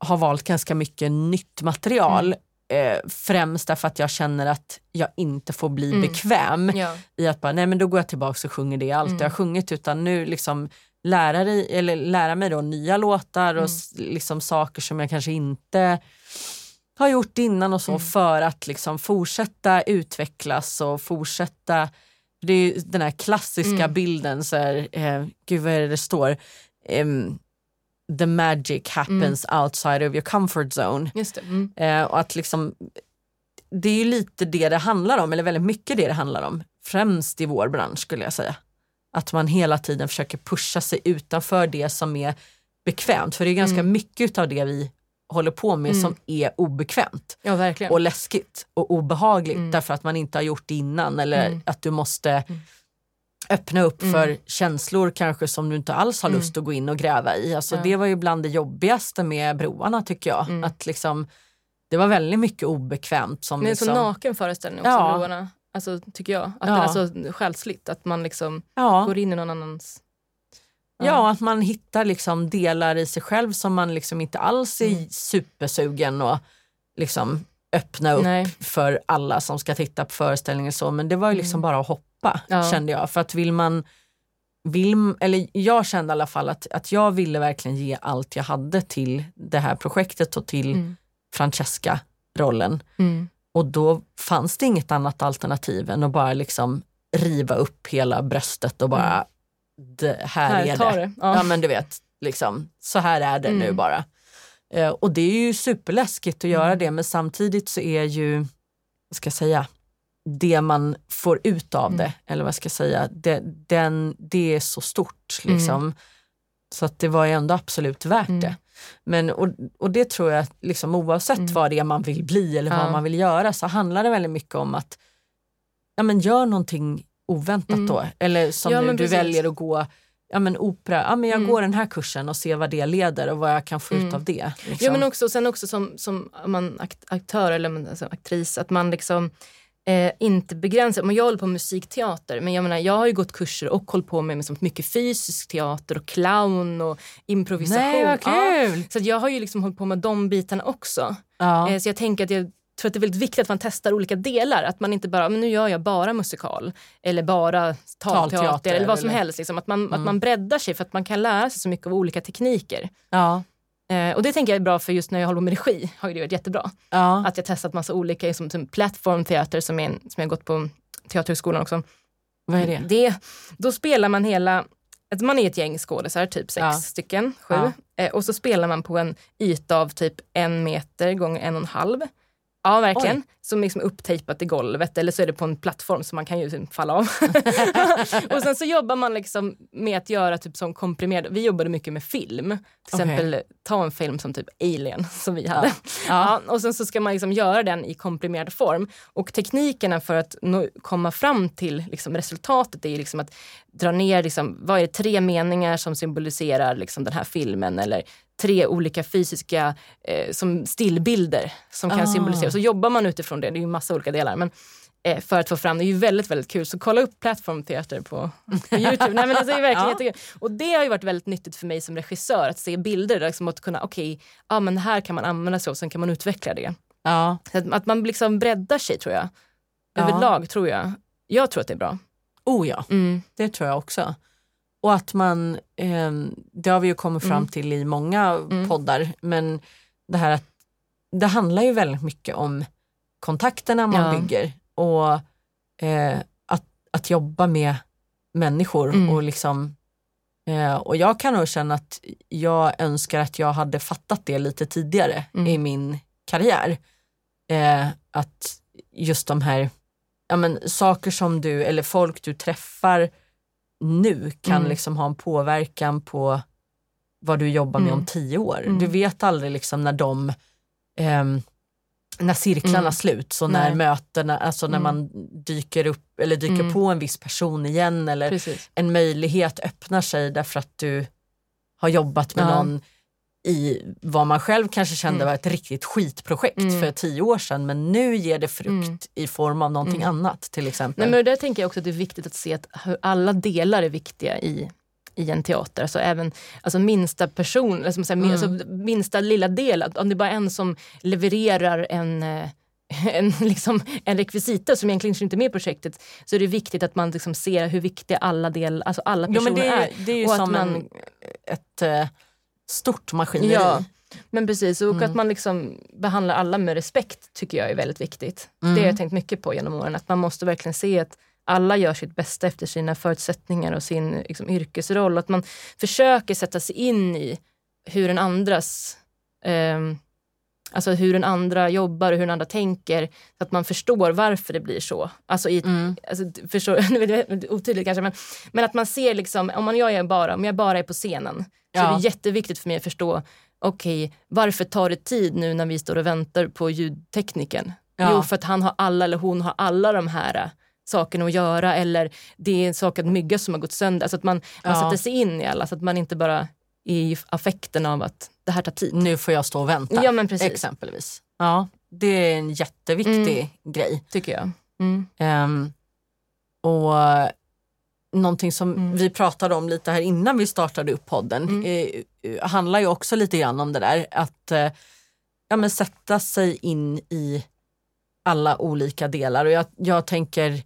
har valt ganska mycket nytt material. Eh, främst därför att jag känner att jag inte får bli Mm. bekväm Ja. i att bara, nej men då går jag tillbaka och sjunger det jag alltid Mm. har sjungit utan nu liksom lära, dig, eller lära mig då nya låtar och Mm. liksom saker som jag kanske inte har gjort innan och så Mm. för att liksom fortsätta utvecklas och fortsätta det är ju den här klassiska Mm. bilden, så här, eh, gud vad är det det står? Em, the magic happens Mm. outside of your comfort zone. Just det. Mm. Eh, och att liksom, det är ju lite det det handlar om, eller väldigt mycket det det handlar om. Främst i vår bransch skulle jag säga. Att man hela tiden försöker pusha sig utanför det som är bekvämt. För det är ganska Mm. mycket av det vi håller på med Mm. som är obekvämt Ja, och läskigt och obehagligt Mm. därför att man inte har gjort det innan eller Mm. att du måste öppna upp Mm. för känslor kanske som du inte alls har Mm. lust att gå in och gräva i. Alltså Ja. Det var ju bland det jobbigaste med broarna tycker jag. Mm. Att liksom, det var väldigt mycket obekvämt. Som det är liksom, så naken föreställning också, Ja. broarna. Alltså, tycker jag. Att Ja. den är så själsligt, att man liksom ja, går in i någon annans... ja, att man hittar liksom delar i sig själv som man liksom inte alls är Mm. supersugen och liksom öppna upp Nej. för alla som ska titta på föreställningen. Så. Men det var ju liksom Mm. bara att hoppa Ja. kände jag. För att vill man, vill, eller jag kände i alla fall att, att jag ville verkligen ge allt jag hade till det här projektet och till Mm. Francesca-rollen. Mm. Och då fanns det inget annat alternativ än att bara liksom riva upp hela bröstet och bara, det här, Här, är det. det. Ja. Ja. men du vet, liksom, så här är det nu Mm. bara. Eh, och det är ju superläskigt att göra Mm. det men samtidigt så är ju, vad ska jag säga, det man får ut av Mm. det, eller vad ska jag säga, det, den, det är så stort. Mm. Liksom. Så att det var ju ändå absolut värt Mm. det. Men, och, och det tror jag, liksom, oavsett Mm. vad det är man vill bli eller Ja. vad man vill göra så handlar det väldigt mycket om att ja, men gör någonting oväntat Mm. då. Eller som Ja, nu, du precis. väljer att gå ja, men opera, ja, men jag Mm. går den här kursen och ser vad det leder och vad jag kan få ut Mm. av det. Liksom. Ja men också, sen också som, som man akt, aktör eller alltså, aktris, att man liksom eh, inte begränsar, men jag håller på med musikteater men jag menar jag har ju gått kurser och hållit på med, med så mycket fysisk teater och clown och improvisation. Nej vad Ja. kul! Så att jag har ju liksom hållit på med de bitarna också. Ja. Eh, så jag tänker att jag tror att det är väldigt viktigt att man testar olika delar. Att man inte bara, men nu gör jag bara musikal eller bara talteater, Talteater eller vad som eller- helst. Liksom. Att, man, att Mm. man breddar sig för att man kan lära sig så mycket av olika tekniker. Ja. Eh, och det tänker jag är bra för just när jag håller på med regi har det varit jättebra. Ja. Att jag testat massa olika, som, som platform theater som, är som jag gått på Teaterhögskolan också. Vad är det? det då spelar man hela, att man är ett gäng skådisar, typ sex Ja. stycken, sju. Ja. Eh, och så spelar man på en yta av typ en meter gånger en och en halv. Ja, verkligen. Oj. Som liksom upptejpat i golvet eller så är det på en plattform så man kan ju typ falla av. [laughs] och sen så jobbar man liksom med att göra typ som komprimerad, vi jobbade mycket med film. Till exempel ta en film som typ Alien [laughs] som vi hade. Ja. Ja, och sen så ska man liksom göra den i komprimerad form. Och teknikerna för att nå, komma fram till liksom resultatet är liksom att dra ner, liksom, vad är det, tre meningar som symboliserar liksom den här filmen eller tre olika fysiska eh, som stillbilder som kan Ah. symbolisera. Så jobbar man utifrån det, det är ju massa olika delar. Men, eh, för att få fram det är ju väldigt, väldigt kul. Så kolla upp plattformteater på, på [laughs] Youtube. Nej, men alltså, det är verkligen Ja. jättekul. Och det har ju varit väldigt nyttigt för mig som regissör att se bilder. Liksom, att kunna, okej, ja men här kan man använda sig av, sen kan man utveckla det. Ja. Att, att man liksom breddar sig tror jag. Ja. Överlag tror jag. Jag tror att det är bra. Oh ja, Mm. det tror jag också. Och att man, eh, det har vi ju kommit fram Mm. till i många Mm. poddar, men det här att det handlar ju väldigt mycket om kontakterna man Ja. bygger och eh, att, att jobba med människor Mm. och liksom eh, och jag kan nog känna att jag önskar att jag hade fattat det lite tidigare Mm. i min karriär. Eh, att just de här ja, men, saker som du, eller folk du träffar nu kan Mm. liksom ha en påverkan på vad du jobbar med Mm. om tio år. Mm. Du vet aldrig liksom när de ehm, när cirklarna Mm. sluts och när Nej. mötena, alltså när Mm. man dyker upp eller dyker Mm. på en viss person igen eller Precis. en möjlighet öppnar sig därför att du har jobbat med Ja. någon i vad man själv kanske kände Mm. var ett riktigt skitprojekt Mm. för tio år sedan men nu ger det frukt Mm. i form av någonting Mm. annat till exempel. Nej, men där tänker jag också att det är viktigt att se att hur alla delar är viktiga i, i en teater. Alltså även alltså minsta person, som säga, Mm. alltså minsta lilla del. Om det bara är en som levererar en eh, [laughs] en, liksom, en rekvisita som egentligen inte är med i projektet så är det viktigt att man liksom ser hur viktiga alla, del, alltså alla jo, personer men det, är. är, det är ju Och att som man- en, ett eh, stort maskineri. Ja, men precis. Och Mm. att man liksom behandlar alla med respekt tycker jag är väldigt viktigt. Mm. Det har jag tänkt mycket på genom åren. Att man måste verkligen se att alla gör sitt bästa efter sina förutsättningar och sin liksom, yrkesroll. Att man försöker sätta sig in i hur den andras ehm, Alltså hur den andra jobbar och hur den andra tänker. Så att man förstår varför det blir så. Alltså i, Mm. alltså, förstår, [laughs] otydligt kanske, men, men att man ser liksom, om man, jag är bara, om jag bara är på scenen så är Ja. det jätteviktigt för mig att förstå, okej, varför tar det tid nu när vi står och väntar på ljudtekniken? Ja. Jo, för att han har alla eller hon har alla de här äh, sakerna att göra eller det är en sak att mygga som har gått sönder. Alltså att man, man Ja. sätter sig in i alla så att man inte bara är i affekten av att det här tar tid. Nu får jag stå och vänta Ja men precis, exempelvis. Ja, det är en jätteviktig grej. tycker jag. Mm. Ehm, och eh, någonting som Mm. vi pratade om lite här innan vi startade upp podden Mm. eh, handlar ju också lite grann om det där att eh, ja, men sätta sig in i alla olika delar och jag, jag tänker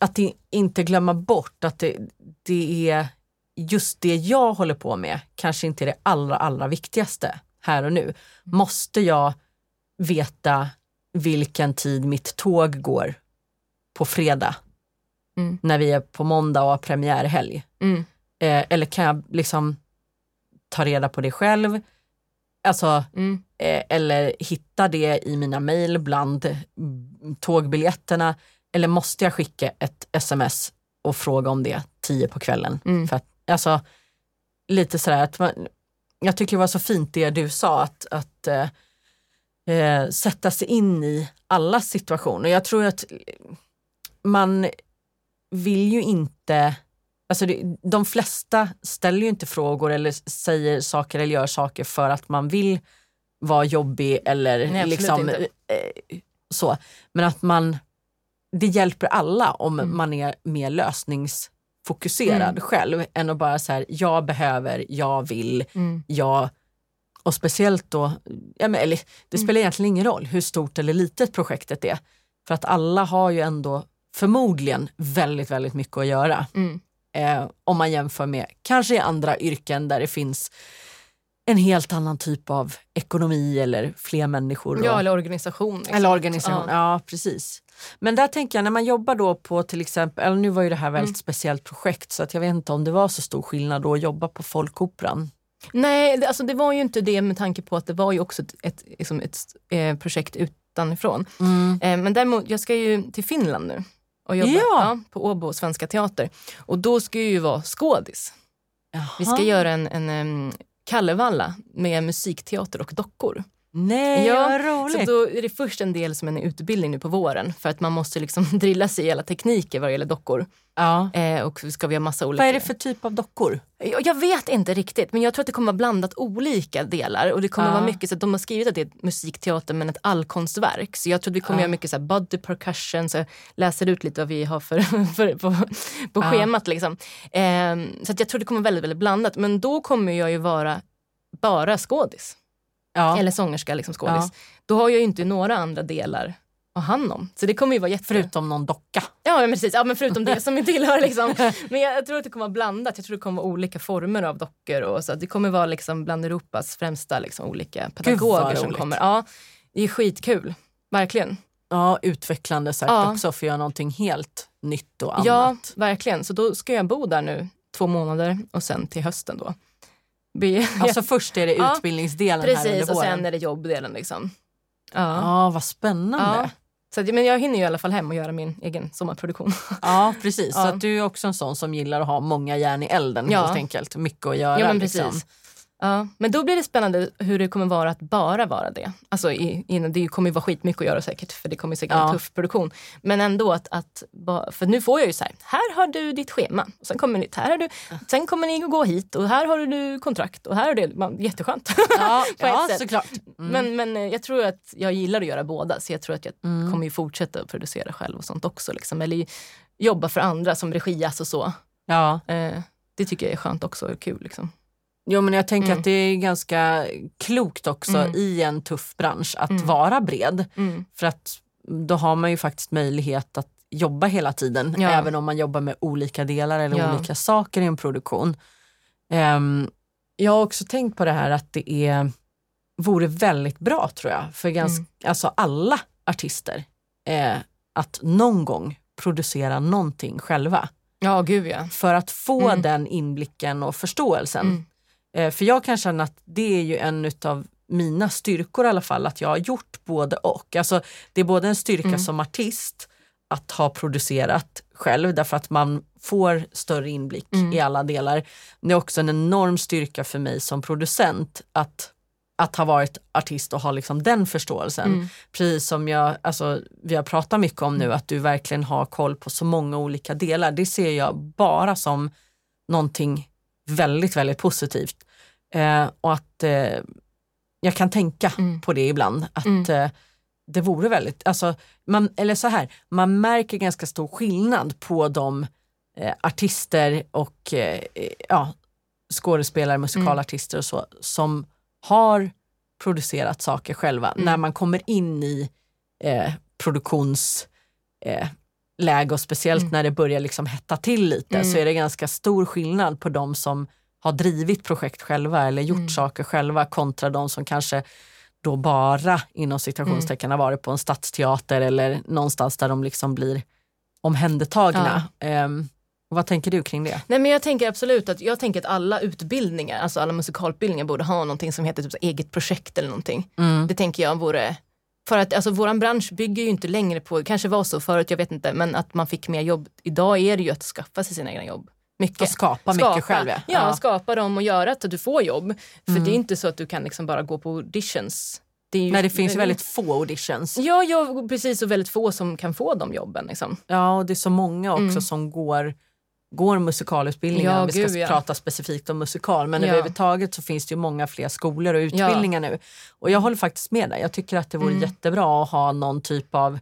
att inte glömma bort att det, det är just det jag håller på med kanske inte är det allra allra viktigaste här och nu. Måste jag veta vilken tid mitt tåg går på fredag Mm. när vi är på måndag och har premiärhelg? Mm. Eh, eller kan jag liksom ta reda på det själv? Alltså, Mm. eh, eller hitta det i mina mejl bland tågbiljetterna? Eller måste jag skicka ett sms och fråga om det tio på kvällen? Mm. För att, alltså, lite sådär att man, jag tycker det var så fint det du sa att, att eh, eh, sätta sig in i alla situationer. Jag tror att man vill ju inte, alltså det, de flesta ställer ju inte frågor eller säger saker eller gör saker för att man vill vara jobbig eller Nej, liksom eh, så. Men att man, det hjälper alla om Mm. man är mer lösningsfokuserad Mm. själv än att bara så här, jag behöver, jag vill, Mm. jag och speciellt då, ja, men, eller, det Mm. spelar egentligen ingen roll hur stort eller litet projektet är. För att alla har ju ändå förmodligen väldigt, väldigt mycket att göra. Mm. Eh, om man jämför med kanske i andra yrken där det finns en helt annan typ av ekonomi eller fler människor. Ja, och, eller organisation. Liksom. eller organisation. Ja. Ja. precis. Men där tänker jag när man jobbar då på till exempel, eller nu var ju det här väldigt Mm. speciellt projekt så att jag vet inte om det var så stor skillnad då att jobba på Folkoperan. Nej, det, alltså det var ju inte det med tanke på att det var ju också ett, ett, liksom ett eh, projekt utanifrån. Eh, men däremot, jag ska ju till Finland nu och jobba Ja. på Åbo Svenska Teater. Och då ska jag ju vara skådis. Vi ska Jaha. göra en, en em, Kallevalla med musikteater och dockor. Nej, Ja, vad roligt. Så då är det först en del som en utbildning nu på våren för att man måste liksom [laughs] drilla sig i alla tekniker vad det gäller dockor. ja. Eh, och ska vi ha massa olika... Vad är det för typ av dockor? Jag, jag vet inte riktigt men jag tror att det kommer vara blandat olika delar och det kommer Ja. vara mycket så att de har skrivit att det är musikteater men ett allkonstverk. Så jag tror att vi kommer Ja. göra mycket så här body percussion så jag läser ut lite vad vi har för, [laughs] för på, på Ja. schemat liksom. Ehm, så jag tror det kommer vara väldigt, väldigt blandat men då kommer jag ju vara bara skådis. Ja. Eller sångerska, liksom skådis. Ja. Då har jag ju inte några andra delar att hand om. Så det kommer ju vara jätte... Förutom någon docka. Ja men precis, ja, men förutom det som tillhör liksom. [laughs] Men jag, tror att det kommer vara blandat. Jag tror det kommer vara olika former av dockor och så. Det kommer vara liksom bland Europas främsta liksom, olika pedagoger som roligt. kommer. Ja, det är skitkul. Verkligen. Ja, utvecklande säkert Ja. också för att göra någonting helt nytt och annat. Ja, verkligen. Så då ska jag bo där nu två månader och sen till hösten då. Bli, Alltså först är det [laughs] Ja, utbildningsdelen här precis, under och sen är det jobbdelen liksom. Ja. Ja, vad spännande. ja. Så att, men jag hinner ju i alla fall hem och göra min egen sommarproduktion. [laughs] Ja, precis. Så Ja. att du är också en sån som gillar att ha många järn i elden Ja. helt enkelt. Mycket att göra. Ja, men liksom. Ja, men då blir det spännande hur det kommer vara att bara vara det. Alltså, i, i, det kommer ju vara skitmycket att göra säkert, för det kommer säkert vara Ja. en tuff produktion. Men ändå att, att för nu får jag ju så här, här har du ditt schema. Och sen kommer ni, här har du, sen kommer ni att gå hit och här har du kontrakt och här har du, man, jätteskönt. Ja, [laughs] ja sätt. såklart. Mm. Men, men eh, jag tror att jag gillar att göra båda så jag tror att jag Mm. kommer ju fortsätta att producera själv och sånt också. Liksom. Eller jobba för andra som regias och så. Ja. Eh, det tycker jag är skönt också och kul. Liksom. Jo, men jag tänker Mm. att det är ganska klokt också Mm. i en tuff bransch att Mm. vara bred. Mm. För att då har man ju faktiskt möjlighet att jobba hela tiden. Ja. Även om man jobbar med olika delar eller Ja. olika saker i en produktion. Ehm, jag har också tänkt på det här att det är, vore väldigt bra tror jag för ganska, Mm. alltså alla artister eh, att någon gång producera någonting själva. Ja, gud ja. För att få Mm. den inblicken och förståelsen. Mm. Eh, För jag kan känna att det är ju en av mina styrkor i alla fall, att jag har gjort både och. Alltså, det är både en styrka Mm. som artist att ha producerat själv därför att man får större inblick Mm. i alla delar. Det är också en enorm styrka för mig som producent att, att ha varit artist och ha liksom den förståelsen. Mm. Precis som jag, alltså, vi har pratat mycket om nu, att du verkligen har koll på så många olika delar. Det ser jag bara som någonting väldigt, väldigt positivt. Eh, och att eh, jag kan tänka Mm. på det ibland. Att Mm. eh, det vore väldigt, alltså, man, eller så här, man märker ganska stor skillnad på de eh, artister och eh, ja, skådespelare, musikalartister och så som har producerat saker själva. Mm. När man kommer in i eh, produktions eh, och speciellt Mm. när det börjar liksom hetta till lite Mm. så är det ganska stor skillnad på de som har drivit projekt själva eller gjort Mm. saker själva kontra de som kanske då bara inom citationstecken har varit på en stadsteater eller någonstans där de liksom blir omhändertagna. Ehm, och vad tänker du kring det? Nej, men jag tänker absolut att, jag tänker att alla utbildningar, alltså alla musikalutbildningar borde ha någonting som heter typ eget projekt eller någonting. Mm. Det tänker jag vore för att alltså, våran bransch bygger ju inte längre på, kanske var så förut, jag vet inte, men att man fick mer jobb. Idag är det ju att skaffa sig sina egna jobb. Mycket. Och skapa, mycket själv. Ja, Ja. skapa dem och göra att du får jobb. För Mm. det är inte så att du kan liksom bara gå på auditions. Det ju, Nej, det finns ju väldigt få auditions. Ja, ja, precis och väldigt få som kan få de jobben. Liksom. Ja, och det är så många också Mm. som går, går musikalutbildningar. Ja, om vi ska gud, ja. prata specifikt om musikal. Men Ja. överhuvudtaget så finns det ju många fler skolor och utbildningar nu. Och jag håller faktiskt med dig. Jag tycker att det vore Mm. jättebra att ha någon typ av,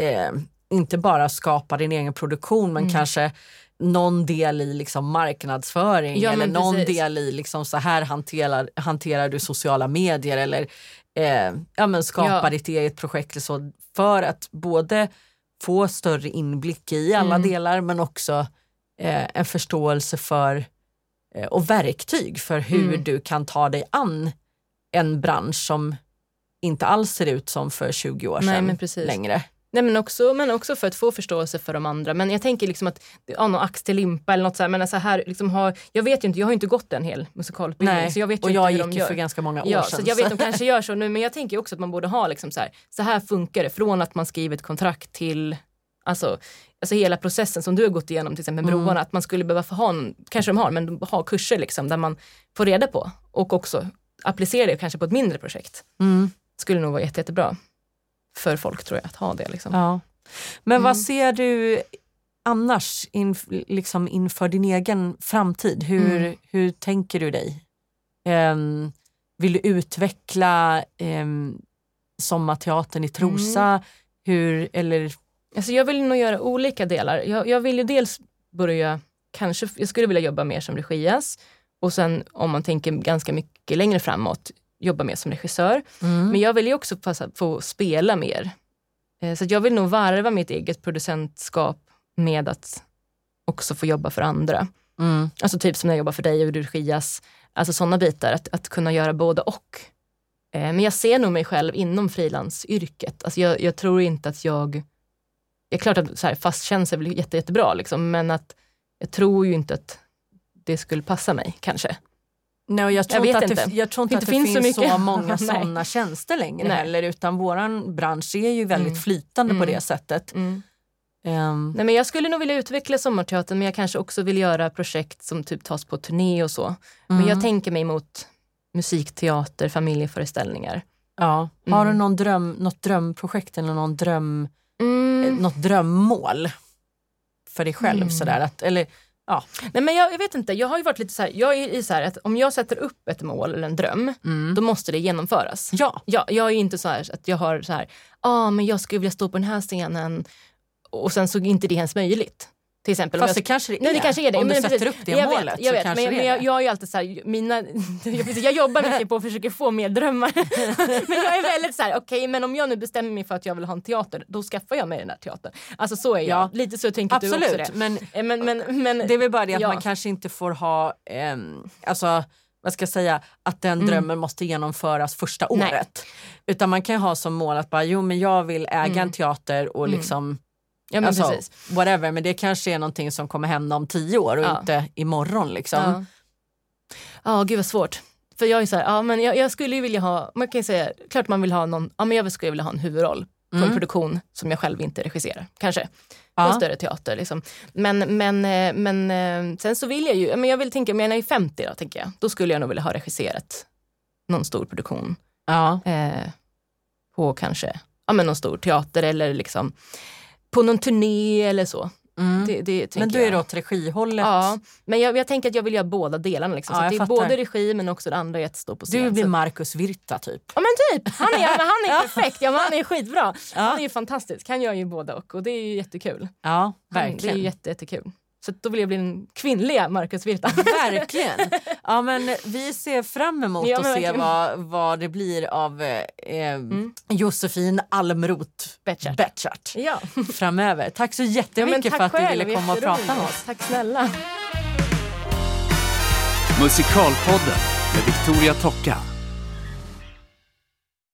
eh, inte bara skapa din egen produktion men Mm. kanske någon del i liksom marknadsföring Ja, eller någon precis. del i liksom så här hanterar, hanterar du sociala medier eller eh, ja, men skapa Ja. ditt eget projekt så, för att både få större inblick i alla Mm. delar men också eh, en förståelse för eh, och verktyg för hur Mm. du kan ta dig an en bransch som inte alls ser ut som för 20 år Nej, sedan längre. Nej, men, också, men också för att få förståelse för de andra. Men jag tänker liksom att, ja, någon ax till limpa eller något så här, men alltså här liksom har, jag vet ju inte, jag har ju inte gått en hel musikalutbildning. Nej, så jag vet ju och inte jag hur gick ju för ganska många år Ja, sedan. så jag vet de kanske gör så nu, men jag tänker också att man borde ha liksom så här, så här funkar det, från att man skriver ett kontrakt till Alltså, alltså hela processen som du har gått igenom till exempel med Mm. broarna, att man skulle behöva få ha, en, kanske de har, men de har kurser liksom där man får reda på och också applicera det kanske på ett mindre projekt. Mm. Skulle nog vara jätte, jättebra för folk tror jag att ha det. Liksom. Ja. Men vad Mm. ser du annars inf liksom inför din egen framtid? Hur, Mm. hur tänker du dig? Ehm, vill du utveckla um, Sommarteatern i Trosa? Mm. Hur, eller, Alltså jag vill nog göra olika delar. Jag, jag vill ju dels börja, kanske, jag skulle vilja jobba mer som regias och sen om man tänker ganska mycket längre framåt, jobba mer som regissör. mm. Men jag vill ju också passa, få spela mer. Eh, Så jag vill nog varva mitt eget producentskap med att också få jobba för andra. Mm. Alltså typ som när jag jobbar för dig och du regias. Alltså sådana bitar, att, att kunna göra både och. Eh, Men jag ser nog mig själv inom frilansyrket. Alltså jag, jag tror inte att jag... Det är klart att så här, fast tjänst är väl jätte, jättebra, liksom, men att jag tror ju inte att det skulle passa mig kanske. Nej, jag tror Jag inte vet att det, inte. jag tror inte Det att det finns finns, så så, många [laughs] sådana tjänster längre Nej. heller utan våran bransch är ju väldigt Mm. flytande på Mm. det sättet. Mm. Ehm, Nej, men jag skulle nog vilja utveckla Sommarteatern men jag kanske också vill göra projekt som typ tas på turné och så. Men mm. jag tänker mig mot musikteater, familjeföreställningar. ja. Har du Mm. någon dröm, något drömprojekt eller någon dröm, Mm. eh, något drömmål för dig själv? Mm. Sådär, att, eller, Nej, men jag, jag vet inte, jag har ju varit lite så här, jag är så att om jag sätter upp ett mål eller en dröm, mm. då måste det genomföras. Ja, Jag, jag är ju inte så här att jag har så här, ah, men jag skulle vilja stå på den här scenen och sen så är inte det ens möjligt. Till exempel. fast jag det kanske det är. Nej, det kanske är det. Om du Men sätter precis. upp det jag målet vet, jag vet. Men, men jag, jag är alltid så här, mina, [laughs] jag jobbar mycket på att försöka få mer drömmar. [laughs] men jag är väldigt så här, okej men om jag nu bestämmer mig för att jag vill ha en teater, då skaffar jag mig den här teatern. Alltså så är jag. Ja. Lite så tänker du också Absolut, det. men Eh, Men, men, men, det är väl bara det att ja. man kanske inte får ha, ehm, alltså vad ska jag säga, att den Mm. drömmen måste genomföras första Nej. året. Utan man kan ha som mål att bara, jo men jag vill äga Mm. en teater och Mm. liksom, ja, men alltså, precis. whatever, men det kanske är någonting som kommer hända om tio år och Ja. inte imorgon liksom. Ja. Ja, gud vad svårt. För jag är så här, ja men jag, jag skulle ju vilja ha, man kan ju säga, klart man vill ha någon, ja men jag skulle vilja ha en huvudroll på en Mm. produktion som jag själv inte regisserar, kanske. På en större teater liksom. Men, men, eh, men eh, sen så vill jag ju, men jag vill tänka, men jag är 50 då tänker jag, då skulle jag nog vilja ha regisserat någon stor produktion. Ja. Eh, på kanske, ja men någon stor teater eller liksom på någon turné eller så. Mm. Det, det men du är det åt regihållet. Ja, men jag, jag tänker att jag vill göra båda delarna. Liksom. Ja, så det är fattar. både regi men också det andra är att stå på scen. Du blir så. Marcus Virta typ. Ja men typ, han är, [laughs] han är perfekt. Ja, han är skitbra. Ja. Han är ju fantastisk. Han gör ju båda och och det är ju jättekul. Ja, Han, det är verkligen. jätte, jättekul. Så då vill jag bli den kvinnliga Marcus Virta. [laughs] Verkligen. Ja, men vi ser fram emot Ja, att se vad, vad det blir av eh, eh, Josefin Almroth Betchart. Betchart Ja. [laughs] framöver. Tack så ja jättemycket tack för att du själv, ville komma och prata med oss. Tack snälla. Musikalpodden med Victoria Tocka.